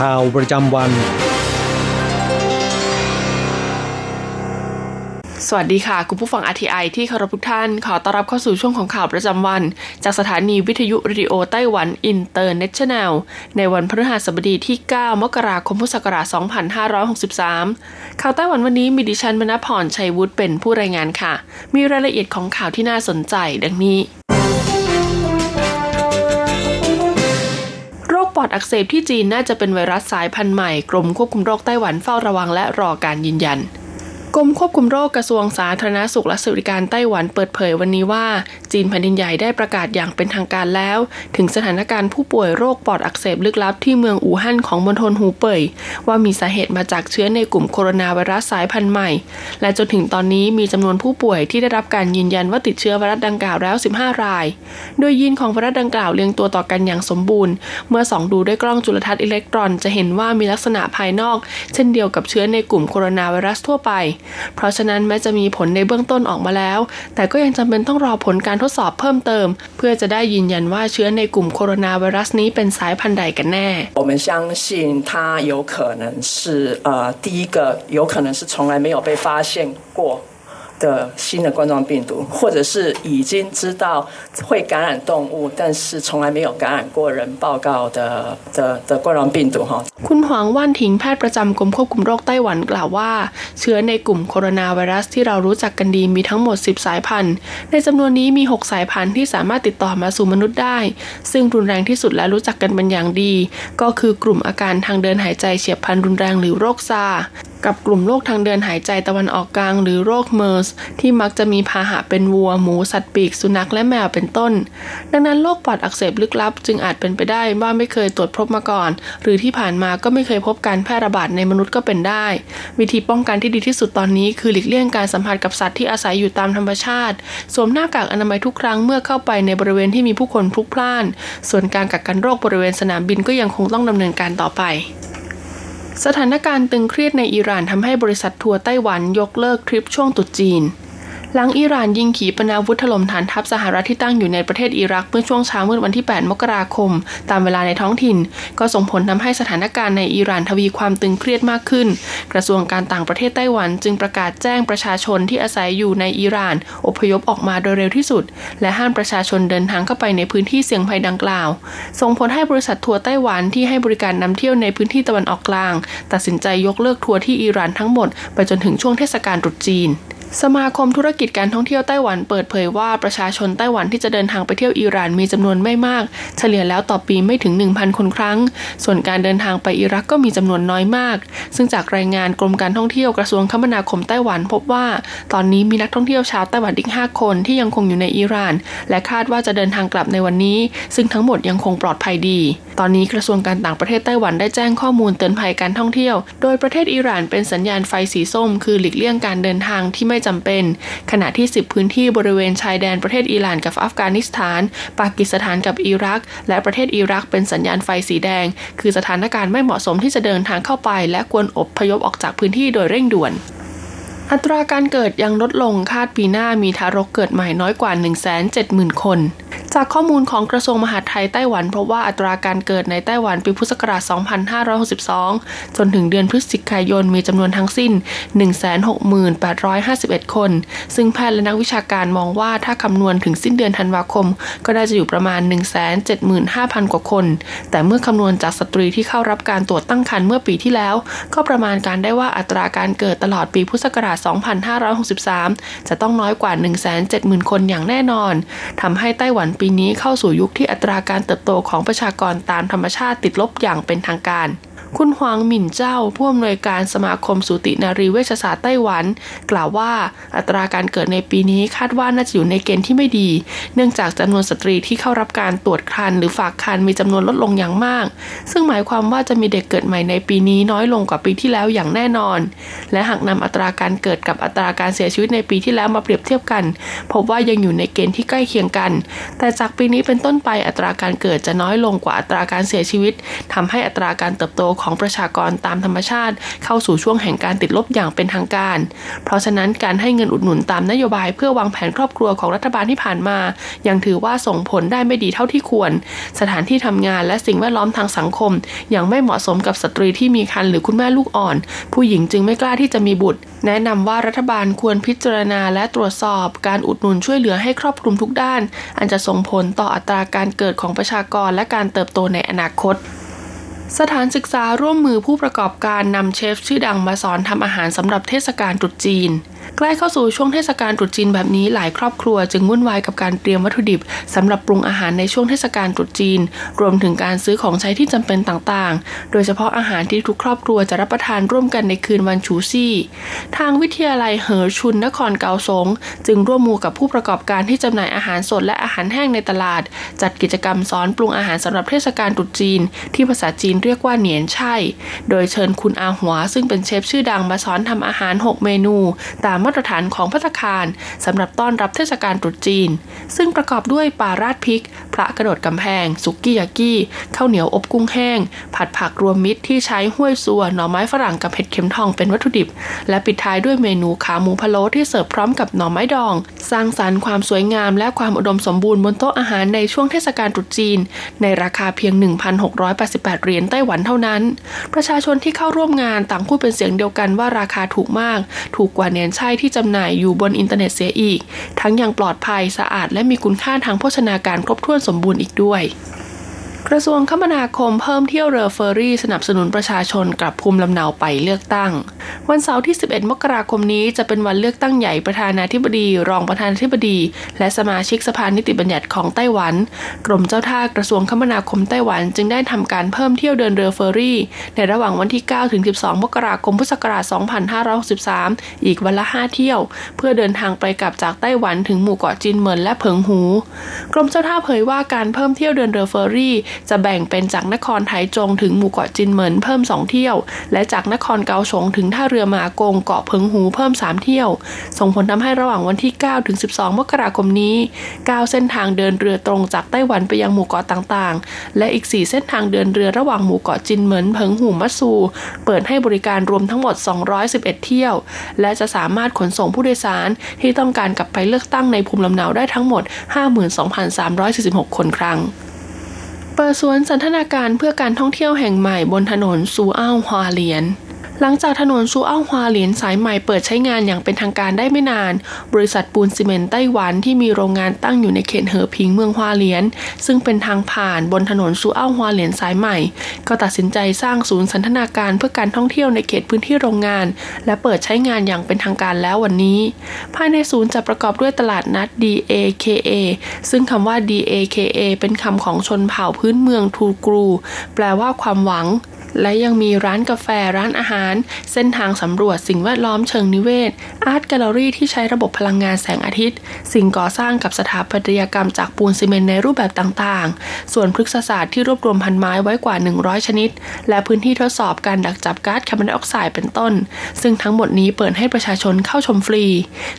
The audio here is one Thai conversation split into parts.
ข่าวประจำวัน สวัสดีค่ะ คุณผู้ฟัง RTI ที่เคารพทุกท่าน ขอต้อนรับเข้าสู่ช่วงของข่าวประจำวัน จากสถานีวิทยุเรดิโอไต้หวันอินเตอร์เนชั่นแนล ในวันพฤหัสบดีที่ 9 มกราคมพุทธศักราช 2563 ข่าวไต้หวันวันนี้มีดิฉันมณพรชัยวุฒิเป็นผู้รายงานค่ะ มีรายละเอียดของข่าวที่น่าสนใจดังนี้ อดอักเสบที่จีนน่าจะเป็นไวรัสสายพันธุ์ใหม่กรมควบคุมโรคไต้หวันเฝ้าระวังและรอการยืนยัน กรมควบคุมโรคกระทรวงสาธารณสุขและสวัสดิการไต้หวันเปิดเผยวันนี้ว่า จีนแผ่นดินใหญ่ได้ประกาศอย่างเป็นทางการแล้ว ถึงสถานการณ์ผู้ป่วยโรคปอดอักเสบลึกลับที่เมืองอู่ฮั่นของมณฑลหูเป่ยว่ามีสาเหตุมาจากเชื้อในกลุ่มโคโรนาไวรัสสายพันธุ์ใหม่ และจนถึงตอนนี้มีจำนวนผู้ป่วยที่ได้รับการยืนยันว่าติดเชื้อไวรัสดังกล่าวแล้ว 15 ราย โดยยีนของไวรัสดังกล่าวเรียงตัวต่อกันอย่างสมบูรณ์ เมื่อส่องดูด้วยกล้องจุลทรรศน์อิเล็กตรอน จะเห็นว่ามีลักษณะภายนอก เช่นเดียวกับเชื้อในกลุ่มโคโรนาไวรัสทั่วไปเพราะฉะนั้นแม้จะมีผลในเบื้องต้นออกมาแล้ว แต่ก็ยังจำเป็นต้องรอผลการทดสอบเพิ่มเติม เพื่อจะได้ยืนยันว่าเชื้อในกลุ่มโคโรนาไวรัสนี้เป็นสายพันธุ์ใดกันแน่ 我们相信它有可能是呃第一个有可能是从来没有被发现过 的新的冠状病毒，或者是已经知道会感染动物，但是从来没有感染过人报告的的的冠状病毒哈。 คุณหวังว่านถิงแพทย์ประจำกรมควบคุมโรคไต้หวันกล่าวว่า เชื้อในกลุ่มโคโรนาไวรัสที่เรารู้จักกันดีมีทั้งหมด 10 สายพันธุ์ ในจำนวนนี้มี 6 สายพันธุ์ที่สามารถติดต่อมาสู่มนุษย์ได้ ซึ่งรุนแรงที่สุดและรู้จักกันเป็นอย่างดี ก็คือกลุ่มอาการทางเดินหายใจเฉียบพลันรุนแรงหรือโรคซาร์กับกลุ่มโรคทางเดินหายใจตะวันออกกลาง หรือโรคเมอร์ส ที่มักจะมีพาหะเป็นวัว หมู สัตว์ปีก สุนัขและแมวเป็นต้น ดังนั้นโรคปอดอักเสบลึกลับ จึงอาจเป็นไปได้ว่าไม่เคยตรวจพบมาก่อน หรือที่ผ่านมาก็ไม่เคยพบการแพร่ระบาดในมนุษย์ก็เป็นได้ วิธีป้องกันที่ดีที่สุดตอนนี้คือหลีกเลี่ยงการสัมผัสกับสัตว์ที่อาศัยอยู่ตามธรรมชาติ สวมหน้ากากอนามัยทุกครั้งเมื่อเข้าไปในบริเวณที่มีผู้คนพลุกพล่าน ส่วนการกักกันโรคบริเวณสนามบินก็ยังคงต้องดำเนินการต่อไป สถานการณ์ตึงเครียดในอิหร่านทำให้บริษัททัวร์ไต้หวันยกเลิกทริปช่วงตุษจีน หลังอิหร่านยิงขีปนาวุธถล่มฐานทัพสหรัฐที่ตั้งอยู่ในประเทศอิรักเมื่อช่วงเช้ามืดวันที่ 8 มกราคม ตามเวลาในท้องถิ่น ก็ส่งผลทำให้สถานการณ์ในอิหร่านทวีความตึงเครียดมากขึ้น กระทรวงการต่างประเทศไต้หวันจึงประกาศแจ้งประชาชนที่อาศัยอยู่ในอิหร่าน อพยพออกมาโดยเร็วที่สุด และห้ามประชาชนเดินทางเข้าไปในพื้นที่เสี่ยงภัยดังกล่าว ส่งผลให้บริษัททัวร์ไต้หวันที่ให้บริการนำเที่ยวในพื้นที่ตะวันออกกลาง ตัดสินใจยกเลิกทัวร์ที่อิหร่านทั้งหมดไปจนถึงช่วงเทศกาลตรุษจีน สมาคมธุรกิจการท่องเที่ยวไต้หวันเปิดเผยว่าประชาชนไต้หวันที่จะเดินทางไปเที่ยวอิหร่านมีจำนวนไม่มาก เฉลี่ยแล้วต่อปีไม่ถึง 1,000 คนครั้ง ส่วนการเดินทางไปอิรักก็มีจำนวนน้อยมาก ซึ่งจากรายงานกรมการท่องเที่ยวกระทรวงคมนาคมไต้หวันพบว่า ตอนนี้มีนักท่องเที่ยวชาวไต้หวันอีก 5 คนที่ยังคงอยู่ในอิหร่าน และคาดว่าจะเดินทางกลับในวันนี้ ซึ่งทั้งหมดยังคงปลอดภัยดี ตอนนี้กระทรวงการต่างประเทศไต้หวันได้แจ้งข้อมูลเตือนภัยการท่องเที่ยว โดยประเทศอิหร่านเป็นสัญญาณไฟสีส้ม คือหลีกเลี่ยงการเดินทางที่ไม่จำเป็น ขณะที่ 10 พื้นที่บริเวณชายแดนประเทศอิหร่านกับอัฟกานิสถาน ปากีสถานกับอิรัก และประเทศอิรักเป็นสัญญาณไฟสีแดง คือสถานการณ์ไม่เหมาะสมที่จะเดินทางเข้าไป และควรอบพยพออกจากพื้นที่โดยเร่งด่วน อัตราการเกิดยังลดลงคาดปีหน้ามีทารกเกิดใหม่น้อยกว่า 170,000 คน จากข้อมูลของกระทรวงมหาดไทยไต้หวันพบว่าอัตราการเกิดในไต้หวันปีพุทธศักราช 2562 จนถึงเดือนพฤศจิกายนมีจำนวนทั้งสิ้น 168,51 คน ซึ่งแพทย์และนักวิชาการมองว่าถ้าคำนวณถึงสิ้นเดือนธันวาคม ก็น่าจะอยู่ประมาณ 175,000 กว่าคน แต่เมื่อคำนวณจากสตรีที่เข้ารับการตรวจตั้งครรภ์เมื่อปีที่แล้ว ก็ประมาณการได้ว่าอัตราการเกิดตลอดปีพุทธศักราช2563 จะต้องน้อยกว่า 170,000 คนอย่างแน่นอน ทำให้ไต้หวันปีนี้เข้าสู่ยุคที่อัตราการเติบโตของประชากรตามธรรมชาติติดลบอย่างเป็นทางการ คุณหวางหมิ่นเจ้าผู้อำนวยการสมาคมสูตินารีเวชศาสตร์ไต้หวัน กล่าวว่าอัตราการเกิดในปีนี้คาดว่าน่าจะอยู่ในเกณฑ์ที่ไม่ดี เนื่องจากจำนวนสตรีที่เข้ารับการตรวจครรภ์หรือฝากครรภ์มีจำนวนลดลงอย่างมาก ซึ่งหมายความว่าจะมีเด็กเกิดใหม่ในปีนี้น้อยลงกว่าปีที่แล้วอย่างแน่นอน และหากนำอัตราการเกิดกับอัตราการเสียชีวิตในปีที่แล้วมาเปรียบเทียบกัน พบว่ายังอยู่ในเกณฑ์ที่ใกล้เคียงกัน แต่จากปีนี้เป็นต้นไปอัตราการเกิดจะน้อยลงกว่าอัตราการเสียชีวิตทำให้อัตราการเติบโตของประชากรตามธรรมชาติ เข้าสู่ช่วงแห่งการติดลบอย่างเป็นทางการ เพราะฉะนั้นการให้เงินอุดหนุนตามนโยบายเพื่อวางแผนครอบครัวของรัฐบาลที่ผ่านมา ยังถือว่าส่งผลได้ไม่ดีเท่าที่ควร สถานที่ทำงานและสิ่งแวดล้อมทางสังคม ยังไม่เหมาะสมกับสตรีที่มีครรภ์หรือคุณแม่ลูกอ่อน ผู้หญิงจึงไม่กล้าที่จะมีบุตร แนะนำว่ารัฐบาลควรพิจารณาและตรวจสอบการอุดหนุนช่วยเหลือให้ครอบคลุมทุกด้าน อันจะส่งผลต่ออัตราการเกิดของประชากรและการเติบโตในอนาคต สถานศึกษาร่วมมือผู้ประกอบการนำเชฟชื่อดังมาสอนทำอาหารสำหรับเทศกาลตรุษจีนใกล้เข้าสู่ช่วงเทศกาลตรุษจีนแบบนี้หลายครอบครัวจึงวุ่นวายกับการเตรียมวัตถุดิบสำหรับปรุงอาหารในช่วงเทศกาลตรุษจีน รวมถึงการซื้อของใช้ที่จำเป็นต่างๆ โดยเฉพาะอาหารที่ทุกครอบครัวจะรับประทานร่วมกันในคืนวันชูซี่ ทางวิทยาลัยเหอชุนนครเกาสง จึงร่วมมือกับผู้ประกอบการที่จำหน่ายอาหารสดและอาหารแห้งในตลาด จัดกิจกรรมสอนปรุงอาหารสำหรับเทศกาลตรุษจีน ที่ภาษาจีนเรียกว่าเหนียนใช่ โดยเชิญคุณอาหัว ซึ่งเป็นเชฟชื่อดังมาสอนทำอาหาร 6 เมนูตามมาตรฐานของพัตคารสำหรับต้อนรับเทศกาลตรุษจีน ซึ่งประกอบด้วยปลาราดพริก พระกระโดดกำแพง สุกี้ยากี้ข้าวเหนียวอบกุ้งแห้ง ผัดผักรวมมิตรที่ใช้ห้วยซัวหน่อไม้ฝรั่งกับเห็ดเข็มทองเป็นวัตถุดิบ และปิดท้ายด้วยเมนูขาหมูพะโล้ที่เสิร์ฟพร้อมกับหน่อไม้ดอง สร้างสรรค์ความสวยงาม และความอุดมสมบูรณ์บนโต๊ะอาหารในช่วงเทศกาลตรุษจีน ในราคาเพียง 1,688 เหรียญไต้หวันเท่านั้น ประชาชนที่เข้าร่วมงานต่างพูดเป็นเสียงเดียวกันว่าราคาถูกมาก ถูกกว่า年菜ที่จำหน่ายอยู่บนอินเทอร์เน็ตเสียอีก ทั้งยังปลอดภัยสะอาดและมีคุณค่าทางโภชนาการครบถ้วนสมบูรณ์อีกด้วย กระทรวงคมนาคมเพิ่มเที่ยวเรือเฟอร์รี่ สนับสนุนประชาชนกลับภูมิลำเนาไปเลือกตั้ง วันเสาร์ที่ 11 มกราคมนี้จะเป็นวันเลือกตั้งใหญ่ประธานาธิบดี รองประธานาธิบดี และสมาชิกสภานิติบัญญัติของไต้หวัน กรมเจ้าท่ากระทรวงคมนาคมไต้หวันจึงได้ทำการเพิ่มเที่ยวเดินเรือเฟอร์รี่ ในระหว่างวันที่ 9 ถึง 12 มกราคมพุทธศักราช 2563 อีกวันละ 5 เที่ยว เพื่อเดินทางไปกลับจากไต้หวันถึงหมู่เกาะจินเหมินและเผิงหู กรมเจ้าท่าเผยว่าการเพิ่มเที่ยวเดินเรือเฟอร์รี่จะแบ่งเป็นจากนครไถจงถึงหมู่เกาะจินเหมินเพิ่ม 2 เที่ยว และจากนครเกาสงถึงท่าเรือมากงเกาะเพิงหูเพิ่ม 3 เที่ยว ส่งผลทำให้ระหว่างวันที่9ถึง12 มกราคมนี้ 9 เส้นทางเดินเรือตรงจากไต้หวันไปยังหมู่เกาะต่างๆ และอีก 4 เส้นทางเดินเรือระหว่างหมู่เกาะจินเหมินเพิงหูมัตสูเปิดให้บริการรวมทั้งหมด 211 เที่ยว และจะสามารถขนส่งผู้โดยสารที่ต้องการกลับไปเลือกตั้งในภูมิลำเนาได้ทั้งหมด 52,346 คนครั้ง เปิดสวนสันทนาการเพื่อการท่องเที่ยวแห่งใหม่บนถนนซูอ้าวฮวาเลียน หลังจากถนนซูอ้าวฮวาเหลียนสายใหม่เปิดใช้งานอย่างเป็นทางการได้ไม่นาน บริษัทปูนซีเมนต์ไต้หวันที่มีโรงงานตั้งอยู่ในเขตเหอพิงเมืองฮวาเหลียน ซึ่งเป็นทางผ่านบนถนนซูอ้าวฮวาเหลียนสายใหม่ ก็ตัดสินใจสร้างศูนย์สันทนาการเพื่อการท่องเที่ยวในเขตพื้นที่โรงงาน และเปิดใช้งานอย่างเป็นทางการแล้ววันนี้ ภายในศูนย์จะประกอบด้วยตลาดนัด DAKA ซึ่งคำว่า DAKA เป็นคำของชนเผ่าพื้นเมืองทูกรู แปลว่าความหวัง และยังมีร้านกาแฟร้านอาหาร เส้นทางสำรวจสิ่งแวดล้อมเชิงนิเวศ อาร์ตแกลเลอรี่ที่ใช้ระบบพลังงานแสงอาทิตย์ สิ่งก่อสร้างกับสถาปัตยกรรมจากปูนซีเมนต์ในรูปแบบต่างๆ ส่วนพฤกษศาสตร์ที่รวบรวมพันไม้ไว้กว่า 100 ชนิด และพื้นที่ทดสอบการดักจับก๊าซคาร์บอนไดออกไซด์เป็นต้น ซึ่งทั้งหมดนี้เปิดให้ประชาชนเข้าชมฟรี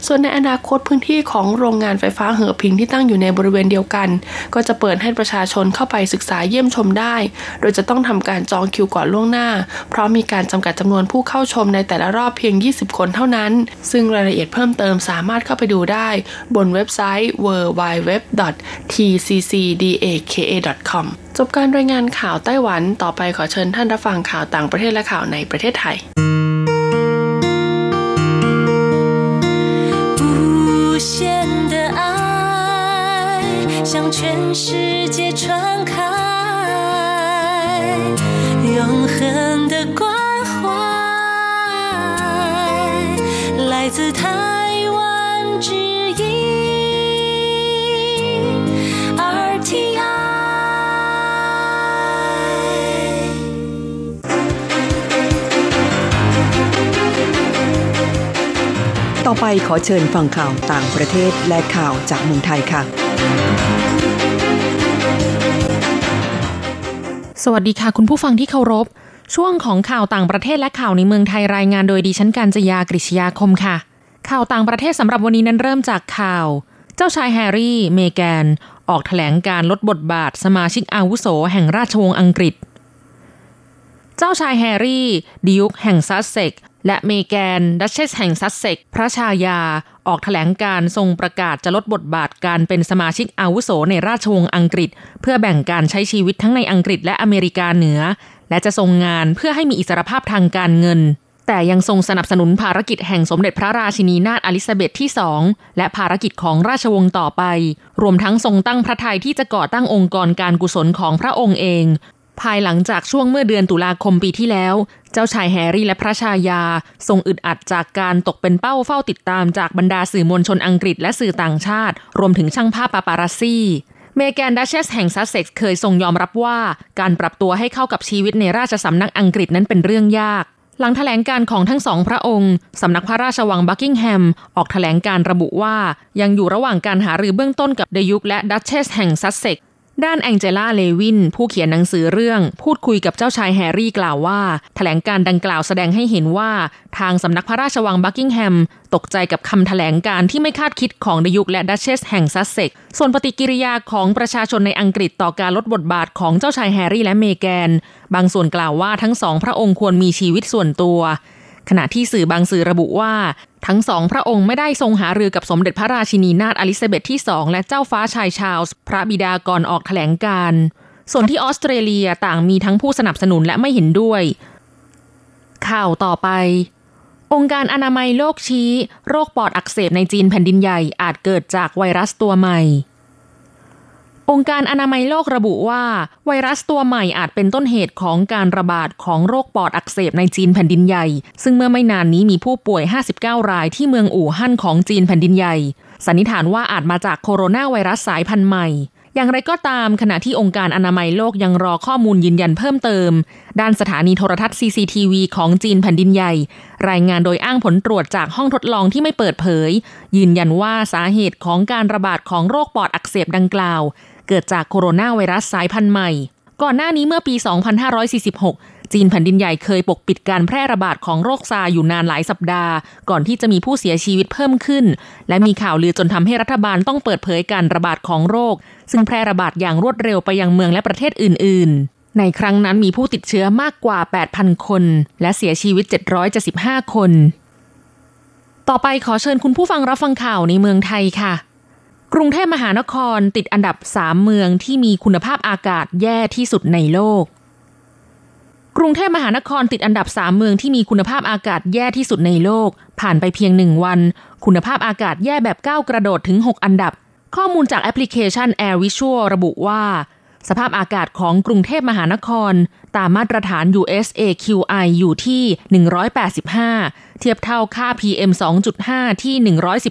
ส่วนในอนาคตพื้นที่ของโรงงานไฟฟ้าเหอพิงที่ตั้งอยู่ในบริเวณเดียวกัน ก็จะเปิดให้ประชาชนเข้าไปศึกษาเยี่ยมชมได้ โดยจะต้องทำการจองคิวก่อก่อนล่วงหน้า เพราะมีการจำกัดจำนวนผู้เข้าชมในแต่ละรอบเพียง 20 คนเท่านั้น ซึ่งรายละเอียดเพิ่มเติมสามารถเข้าไปดูได้ บนเว็บไซต์ www.tccdaka.com จบการรายงานข่าวไต้หวันต่อไปขอเชิญท่านรับฟังข่าวต่างประเทศและข่าวในประเทศไทย向全世界传开， 永恒的关怀来自台湾之音 RTI。ต่อไปขอเชิญฟังข่าวต่างประเทศและข่าวจากเมืองไทยค่ะ สวัสดีค่ะ คุณผู้ฟังที่เคารพ ช่วงของข่าวต่างประเทศและข่าวในเมืองไทยรายงานโดยดิฉันการจยากริชยาคมค่ะ ข่าวต่างประเทศสำหรับวันนี้นั้นเริ่มจากข่าว เจ้าชายแฮร์รี่ เมแกน ออกถแถลงการลดบทบาท สมาชิกอาวุโส แห่งราชวงศ์อังกฤษ เจ้าชายแฮร์รี่ดยุกแห่งซัสเซ็กซ์ และเมแกนดัชเชสแห่งซัสเซ็กซ์ พระชายา ออกแถลงการณ์ทรงประกาศจะลดบทบาทการเป็นสมาชิกอาวุโสในราชวงศ์อังกฤษ เพื่อแบ่งการใช้ชีวิตทั้งในอังกฤษและอเมริกาเหนือ และจะทรงงานเพื่อให้มีอิสรภาพทางการเงิน แต่ยังทรงสนับสนุนภารกิจแห่งสมเด็จพระราชินีนาถอลิซาเบธที่สองและภารกิจของราชวงศ์ต่อไป รวมทั้งทรงตั้งพระทัยที่จะก่อตั้งองค์กรการกุศลของพระองค์เอง ภายหลังจากช่วงเมื่อเดือนตุลาคมปีที่แล้ว เจ้าชายแฮร์รี่และพระชายา ทรงอึดอัดจากการตกเป็นเป้าเฝ้าติดตามจากบรรดาสื่อมวลชนอังกฤษและสื่อต่างชาติ รวมถึงช่างภาพปาปารัสซี่เมแกนดัชเชสแห่งซัสเซ็กซ์เคยทรงยอมรับว่า การปรับตัวให้เข้ากับชีวิตในราชสำนักอังกฤษนั้นเป็นเรื่องยาก หลังแถลงการณ์ของทั้งสองพระองค์ สำนักพระราชวังบักกิงแฮม ออกแถลงการณ์ระบุว่า ยังอยู่ระหว่างการหารือเบื้องต้นกับดยุกและดัชเชสแห่งซัสเซ็กซ์ ด้านแองเจล่าเลวิน ผู้เขียนหนังสือเรื่อง พูดคุยกับเจ้าชายแฮร์รี่กล่าวว่าแถลงการณ์ดังกล่าวแสดงให้เห็นว่า ทางสำนักพระราชวังบักกิงแฮม ตกใจกับคำแถลงการณ์ที่ไม่คาดคิดของดยุกและดัชเชสแห่งซัสเซ็กซ์ส่วนปฏิกิริยาของประชาชนในอังกฤษต่อการลดบทบาทของเจ้าชายแฮร์รี่และเมแกน บางส่วนกล่าวว่าทั้งสองพระองค์ควรมีชีวิตส่วนตัว ขณะที่สื่อบางสื่อระบุว่า ทั้งสองพระองค์ไม่ได้ทรงหารือกับสมเด็จพระราชินีนาถอลิซาเบธที่สองและเจ้าฟ้าชายชาลส์พระบิดาก่อนออกแถลงการณ์ ส่วนที่ออสเตรเลียต่างมีทั้งผู้สนับสนุนและไม่เห็นด้วย ข่าวต่อไป องค์การอนามัยโลกชี้ โรคปอดอักเสบในจีนแผ่นดินใหญ่อาจเกิดจากไวรัสตัวใหม่ องค์การอนามัยโลกระบุว่า ไวรัสตัวใหม่อาจเป็นต้นเหตุของการระบาดของโรคปอดอักเสบในจีนแผ่นดินใหญ่ ซึ่งเมื่อไม่นานนี้มีผู้ป่วย 59 รายที่เมืองอู่ฮั่นของจีนแผ่นดินใหญ่ สันนิษฐานว่าอาจมาจากโคโรนาไวรัสสายพันธุ์ใหม่ อย่างไรก็ตามขณะที่องค์การอนามัยโลกยังรอข้อมูลยืนยันเพิ่มเติม ด้านสถานีโทรทัศน์ CCTV ของจีนแผ่นดินใหญ่ รายงานโดยอ้างผลตรวจจากห้องทดลองที่ไม่เปิดเผย ยืนยันว่าสาเหตุของการระบาดของโรคปอดอักเสบดังกล่าว เกิดจากโคโรนาไวรัสสายพันธุ์ใหม่ ก่อนหน้านี้เมื่อปี 2546 จีนแผ่นดินใหญ่เคยปกปิดการแพร่ระบาดของโรคซาอยู่นานหลายสัปดาห์ ก่อนที่จะมีผู้เสียชีวิตเพิ่มขึ้น และมีข่าวลือจนทำให้รัฐบาลต้องเปิดเผยการระบาดของโรค ซึ่งแพร่ระบาดอย่างรวดเร็วไปยังเมืองและประเทศอื่น ๆ ในครั้งนั้นมีผู้ติดเชื้อมากกว่า 8,000 คน และเสียชีวิต 775 คน ต่อไปขอเชิญคุณผู้ฟังรับฟังข่าวในเมืองไทยค่ะ กรุงเทพมหานครติดอันดับสามเมืองที่มีคุณภาพอากาศแย่ที่สุดในโลก กรุงเทพมหานครติดอันดับสามเมืองที่มีคุณภาพอากาศแย่ที่สุดในโลก ผ่านไปเพียงหนึ่งวัน คุณภาพอากาศแย่แบบก้าวกระโดดถึง 6 อันดับ ข้อมูลจากแอปพลิเคชัน Air Visual ระบุว่า สภาพอากาศของกรุงเทพมหานคร ตามมาตรฐาน USAQI อยู่ที่ 185 เทียบเท่าค่า PM 2.5 ที่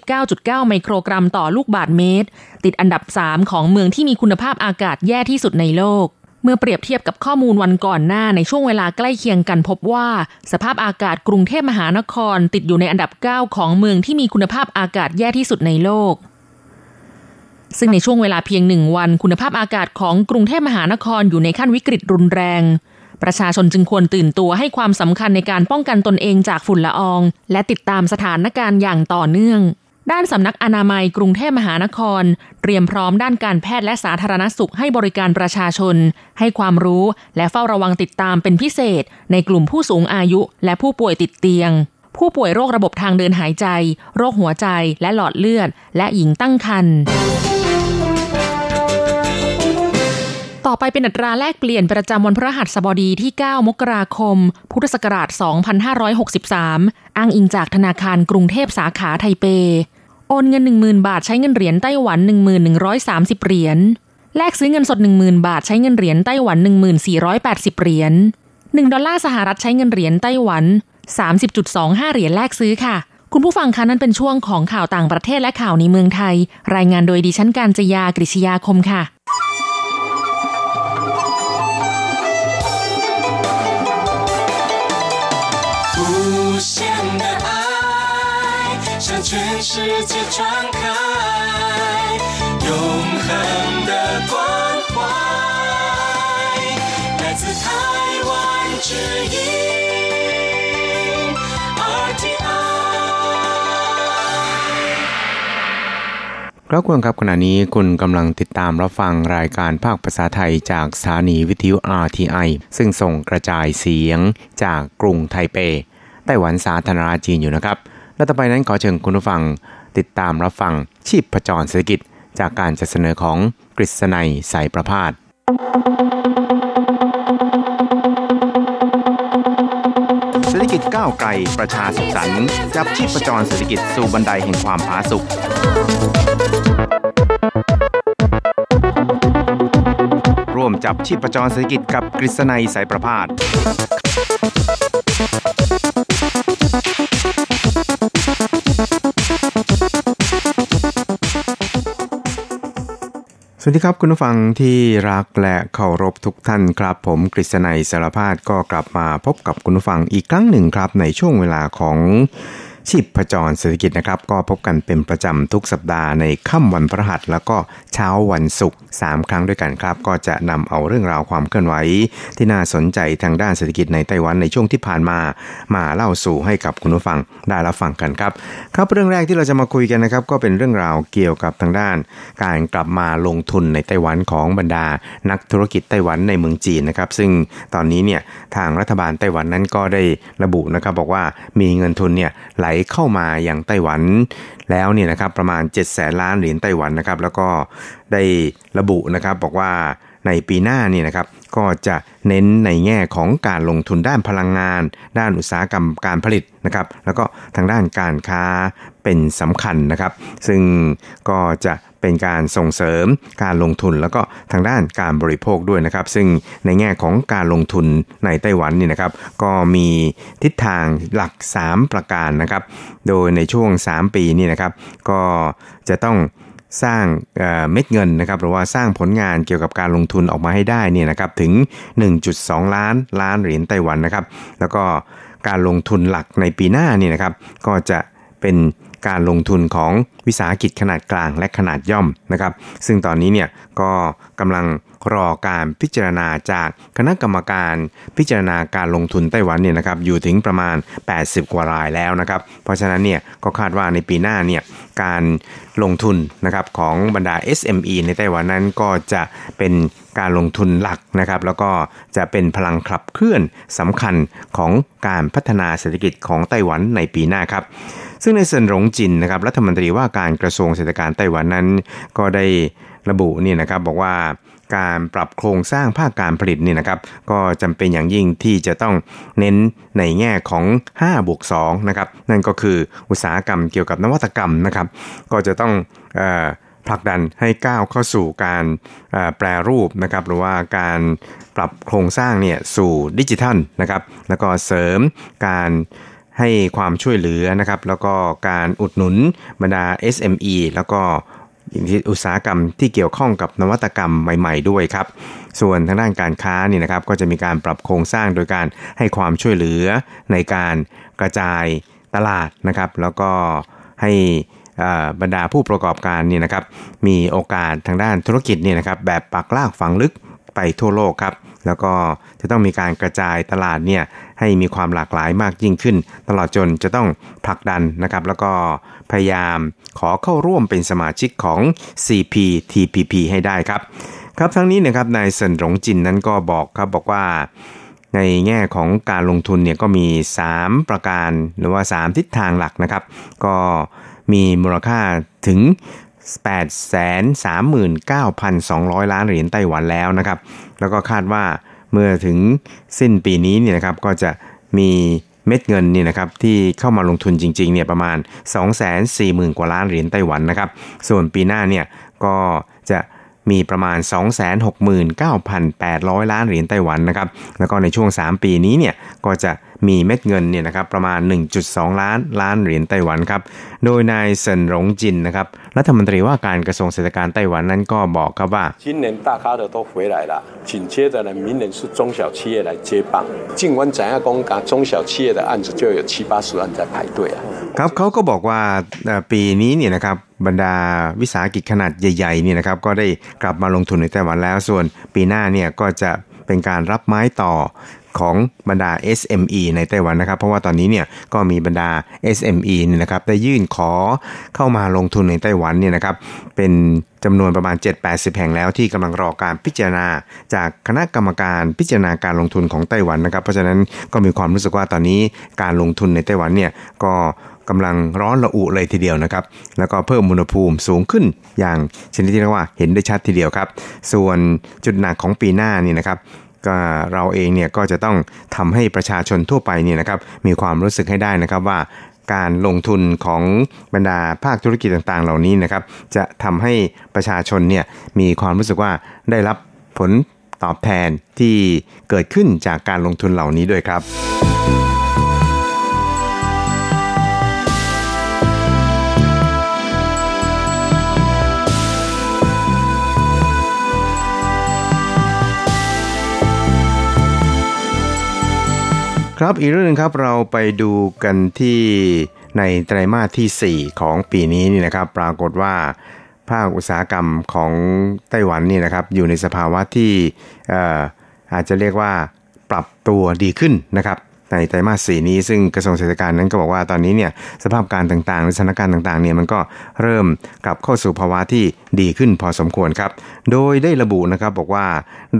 119.9 ไมโครกรัมต่อลูกบาทเมตร ติดอันดับ 3 ของเมืองที่มีคุณภาพอากาศแย่ที่สุดในโลก เมื่อเปรียบเทียบกับข้อมูลวันก่อนหน้าในช่วงเวลาใกล้เคียงกันพบว่า สภาพอากาศกรุงเทพมหานคร ติดอยู่ในอันดับ 9 ของเมืองที่มีคุณภาพอากาศแย่ที่สุดในโลกซึ่งในช่วงเวลาเพียงหนึ่งวันคุณภาพอากาศของกรุงเทพมหานครอยู่ในขั้นวิกฤตรุนแรง ประชาชนจึงควรตื่นตัวให้ความสำคัญในการป้องกันตนเองจากฝุ่นละออง และติดตามสถานการณ์อย่างต่อเนื่อง ด้านสำนักอนามัยกรุงเทพมหานคร เตรียมพร้อมด้านการแพทย์และสาธารณสุขให้บริการประชาชน ให้ความรู้และเฝ้าระวังติดตามเป็นพิเศษ ในกลุ่มผู้สูงอายุและผู้ป่วยติดเตียง ผู้ป่วยโรคระบบทางเดินหายใจ โรคหัวใจและหลอดเลือด และหญิงตั้งครรภ์ ต่อไปเป็นอัตราแลกเปลี่ยนประจำวันพฤหัสบดีที่ 9 มกราคม พุทธศักราช 2563 อ้างอิงจากธนาคารกรุงเทพสาขาไทเป โอนเงิน 10,000 บาทใช้เงินเหรียญไต้หวัน 1130 เหรียญ แลกซื้อเงินสด 10,000 บาทใช้เงินเหรียญไต้หวัน 1480 เหรียญ 1 ดอลลาร์สหรัฐใช้เงินเหรียญไต้หวัน 30.25 เหรียญแลกซื้อค่ะ คุณผู้ฟังคะนั่นเป็นช่วงของข่าวต่างประเทศและข่าวในเมืองไทย รายงานโดยดิฉันการจยากริชยาคมค่ะ 限的爱向全世界传开，永恒的关怀，来自台湾之音 RTI ครับคุณครับขณะนี้คุณกำลังติดตามรับฟังรายการภาคภาษาไทยจากสถานีวิทยุ RTI ซึ่งส่งกระจายเสียงจากกรุงไทเปไ ต้หวันสาธารณรัฐจีนอยู่นะครับ และต่อไปนั้นขอเชิญคุณผู้ฟังติดตามรับฟังชีพประจรเศรษฐกิจ จากการจัดเสนอของกฤษณัยสายประพาสเศรษฐกิจก้าวไกลประชาสุขสันต์จับชีพประจรเศรษฐกิจสู่บันไดแห่งความผาสุกร่วมจับชีพประจรเศรษฐกิจกับกฤษณัยสายประพาส สวัสดีครับคุณผู้ฟังที่รักและเคารพทุกท่านครับ ผมกฤษณัยสารพาดก็กลับมาพบกับคุณผู้ฟังอีกครั้งหนึ่งครับในช่วงเวลาของ ชีพประจรเศรษฐกิจนะครับ ก็พบกันเป็นประจำทุกสัปดาห์ในค่ำวันพระหัส แล้วก็เช้าวันศุกร์3ครั้งด้วยกันครับ ก็จะนำเอาเรื่องราวความเคลื่อนไหวที่น่าสนใจทางด้านเศรษฐกิจในไต้หวันในช่วงที่ผ่านมา มาเล่าสู่ให้กับคุณผู้ฟังได้รับฟังกันครับ ครับเรื่องแรกที่เราจะมาคุยกันนะครับ ก็เป็นเรื่องราวเกี่ยวกับทางด้าน การกลับมาลงทุนในไต้หวันของบรรดา นักธุรกิจไต้หวันในเมืองจีนนะครับ ซึ่งตอนนี้เนี่ยทางรัฐบาลไต้หวันนั้นก็ได้ระบุนะครับ บอกว่ามีเงินทุนเนี่ยไหลเข้ามาอย่างไต้หวัน แล้วเนี่ยนะครับประมาณ7แสนล้านเหรียญไต้หวันนะครับแล้วก็ได้ระบุนะครับบอกว่าในปีหน้านี่นะครับก็จะเน้นในแง่ของการลงทุนด้านพลังงาน ด้านอุตสาหกรรมการผลิตนะครับแล้วก็ทางด้านการค้าเป็นสำคัญนะครับ ซึ่งก็จะ เป็นการส่งเสริมการลงทุนแล้วก็ทางด้านการบริโภคด้วยนะครับ ซึ่งในแง่ของการลงทุนในไต้หวันนี่นะครับ ก็มีทิศทางหลัก 3 ประการนะครับ โดยในช่วง 3 ปีนี่นะครับ ก็จะต้องสร้างเม็ดเงินนะครับหรือว่าสร้างผลงานเกี่ยวกับการลงทุนออกมาให้ได้นี่นะครับถึง 1.2 ล้านล้านเหรียญไต้หวันนะครับ แล้วก็การลงทุนหลักในปีหน้านี่นะครับ ก็จะเป็น การลงทุนของวิสาหกิจขนาดกลางและขนาดย่อมนะครับ ซึ่งตอนนี้เนี่ยก็กำลังรอการพิจารณาจากคณะกรรมการพิจารณาการลงทุนไต้หวันเนี่ยนะครับอยู่ถึงประมาณ 80 กว่ารายแล้วนะครับ เพราะฉะนั้นเนี่ยก็คาดว่าในปีหน้าเนี่ยการลงทุนนะครับของบรรดา SME ในไต้หวันนั้นก็จะเป็นการลงทุนหลักนะครับ แล้วก็จะเป็นพลังขับเคลื่อนสำคัญของการพัฒนาเศรษฐกิจของไต้หวันในปีหน้าครับ ซึ่งในเซินหลงจินนะครับรัฐมนตรีว่าการกระทรวงเศรษฐการไต้หวันนั้น ก็ได้ระบุนี่นะครับบอกว่าการปรับโครงสร้างภาคการผลิตนี่นะครับ ก็จำเป็นอย่างยิ่งที่จะต้องเน้นในแง่ของ5บวก2นะครับนั่นก็คืออุตสาหกรรมเกี่ยวกับนวัตกรรมนะครับ ก็จะต้องผลักดันให้ก้าวเข้าสู่การแปรรูปนะครับ หรือว่าการปรับโครงสร้างเนี่ยสู่ดิจิทัลนะครับ แล้วก็เสริมการ ให้ความช่วยเหลือนะครับ แล้วก็การอุดหนุนบรรดา SME แล้วก็อุตสาหกรรมที่เกี่ยวข้องกับนวัตกรรมใหม่ ๆด้วยครับ ส่วนทางด้านการค้านี่นะครับก็จะมีการปรับโครงสร้างโดยการให้ความช่วยเหลือในการกระจายตลาดนะครับ แล้วก็ให้บรรดาผู้ประกอบการนี่นะครับ มีโอกาสทางด้านธุรกิจนี่นะครับ แบบปักลากฝังลึกไปทั่วโลกครับ แล้วก็จะต้องมีการกระจายตลาดเนี่ย ให้มีความหลากหลายมากยิ่งขึ้น ตลอดจนจะต้องผลักดันนะครับ แล้วก็พยายามขอเข้าร่วมเป็นสมาชิกของ CPTPP ให้ได้ครับ ครับทั้งนี้นะครับนายเซินหลงจินนั้นก็บอกครับบอกว่าในแง่ของการลงทุนเนี่ยก็มี 3 ประการหรือว่า 3 ทิศทางหลักนะครับ ก็มีมูลค่าถึง 839,200 ล้านเหรียญไต้หวันแล้วนะครับ แล้วก็คาดว่า เมื่อถึงสิ้นปีนี้เนี่ยนะครับก็จะมีเม็ดเงินนี่นะครับที่เข้ามาลงทุนจริงๆเนี่ยประมาณ 240,000 กว่าล้านเหรียญไต้หวันนะครับ ส่วนปีหน้าเนี่ยก็จะ มีประมาณ 269,800 ล้านเหรียญไต้หวันนะครับ แล้วก็ในช่วง 3 ปีนี้เนี่ยก็จะมีเม็ดเงินเนี่ยนะครับประมาณ 1.2 ล้านล้านเหรียญไต้หวันครับ โดยนายเซินหลงจินนะครับรัฐมนตรีว่าการกระทรวงเศรษฐการไต้หวันนั้นก็บอกครับว่า今年大咖的都回来了，紧接着呢，明年是中小企业来接棒。尽管怎样公讲，中小企业的案子就有七八十万在排队啊。ครับเขาก็บอกว่าปีนี้เนี่ยนะครับ บรรดาวิสาหกิจขนาดใหญ่ๆเนี่ยนะครับก็ได้กลับมาลงทุนในไต้หวันแล้ว ส่วนปีหน้าเนี่ยก็จะเป็นการรับไม้ต่อของบรรดา SME ในไต้หวันนะครับ เพราะว่าตอนนี้เนี่ยก็มีบรรดา SME เนี่ยนะครับได้ยื่นขอเข้ามาลงทุนในไต้หวันเนี่ยนะครับเป็นจำนวนประมาณ 7-80 แห่งแล้วที่กำลังรอการพิจารณา จากคณะกรรมการพิจารณาการลงทุนของไต้หวันนะครับ เพราะฉะนั้นก็มีความรู้สึกว่าตอนนี้การลงทุนในไต้หวันเนี่ยก็ กำลังร้อนระอุเลยทีเดียวนะครับ แล้วก็เพิ่มอุณหภูมิสูงขึ้นอย่างชนิดที่เรียกว่าเห็นได้ชัดทีเดียวครับ ส่วนจุดหนักของปีหน้านี่นะครับก็เราเองเนี่ยก็จะต้องทำให้ประชาชนทั่วไปเนี่ยนะครับมีความรู้สึกให้ได้นะครับว่าการลงทุนของบรรดาภาคธุรกิจต่างๆ เหล่านี้นะครับ จะทำให้ประชาชนเนี่ยมีความรู้สึกว่าได้รับผลตอบแทนที่เกิดขึ้นจากการลงทุนเหล่านี้ด้วยครับ ครับอีกเรื่องนึงครับเราไปดูกันที่ในไตรมาสที่ 4 ของปีนี้นี่นะครับ ปรากฏว่าภาคอุตสาหกรรมของไต้หวันนี่นะครับ อยู่ในสภาวะที่อาจจะเรียกว่าปรับตัวดีขึ้นนะครับ ในไตรมาสสี่นี้ซึ่งกระทรวงเศรษฐกิจนั้นก็บอกว่าตอนนี้เนี่ยสภาพการต่างๆหรือสถานการณ์ต่างๆเนี่ยมันก็เริ่มกลับเข้าสู่ภาวะที่ดีขึ้นพอสมควรครับ โดยได้ระบุนะครับบอกว่า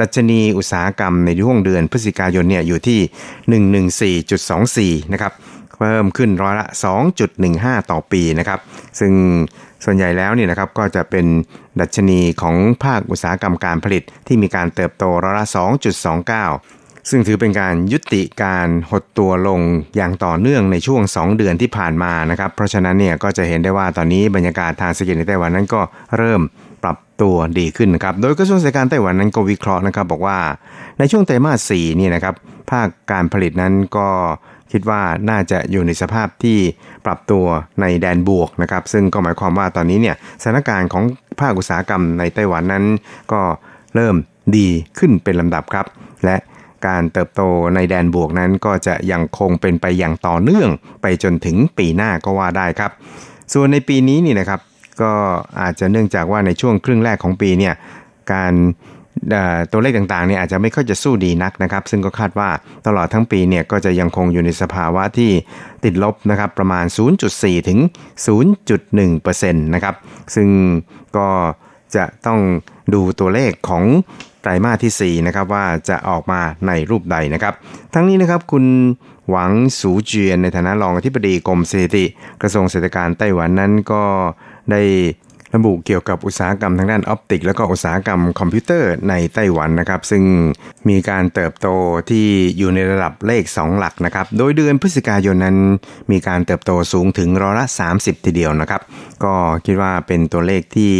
ดัชนีอุตสาหกรรมในช่วงเดือนพฤศจิกายนเนี่ยอยู่ที่ 114.24 นะครับเพิ่มขึ้นร้อยละ 2.15 ต่อปีนะครับ ซึ่งส่วนใหญ่แล้วนี่นะครับก็จะเป็นดัชนีของภาคอุตสาหกรรมการผลิตที่มีการเติบโตร้อยละ 2.29 ซึ่งถือเป็นการยุติการหดตัวลงอย่างต่อเนื่องในช่วง 2 เดือนที่ผ่านมานะครับ เพราะฉะนั้นเนี่ยก็จะเห็นได้ว่าตอนนี้บรรยากาศทางเศรษฐกิจในไต้หวันนั้นก็เริ่มปรับตัวดีขึ้นนะครับ โดยกระทรวงเศรษฐกิจไต้หวันนั้นก็วิเคราะห์นะครับ บอกว่าในช่วงไตรมาส4นี่นะครับภาคการผลิตนั้นก็คิดว่าน่าจะอยู่ในสภาพที่ปรับตัวในแดนบวกนะครับ ซึ่งก็หมายความว่าตอนนี้เนี่ยสถานการณ์ของภาคอุตสาหกรรมในไต้หวันนั้น ก็เริ่มดีขึ้นเป็นลำดับครับ และ การเติบโตในแดนบวกนั้นก็จะยังคงเป็นไปอย่างต่อเนื่องไปจนถึงปีหน้าก็ว่าได้ครับ ส่วนในปีนี้นี่นะครับก็อาจจะเนื่องจากว่าในช่วงครึ่งแรกของปีเนี่ยการตัวเลขต่างๆเนี่ยอาจจะไม่ค่อยจะสู้ดีนักนะครับ ซึ่งก็คาดว่าตลอดทั้งปีเนี่ยก็จะยังคงอยู่ในสภาวะที่ติดลบนะครับประมาณ 0.4 ถึง 0.1%นะครับซึ่งก็จะต้อง ดูตัวเลขของไตรมาสที่4นะครับว่าจะออกมาในรูปใดนะครับ ทั้งนี้นะครับคุณหวังสูเจียนในฐานะรองอธิบดีกรมสถิติ กระทรวงเศรษฐการไต้หวันนั้นก็ได้ระบุเกี่ยวกับอุตสาหกรรมทางด้านออปติก แล้วก็อุตสาหกรรมคอมพิวเตอร์ในไต้หวันนะครับ ซึ่งมีการเติบโตที่อยู่ในระดับเลข 2 หลักนะครับ โดยเดือนพฤศจิกายนนั้น มีการเติบโตสูงถึงร้อยละ 30 ทีเดียวนะครับ ก็คิดว่าเป็นตัวเลขที่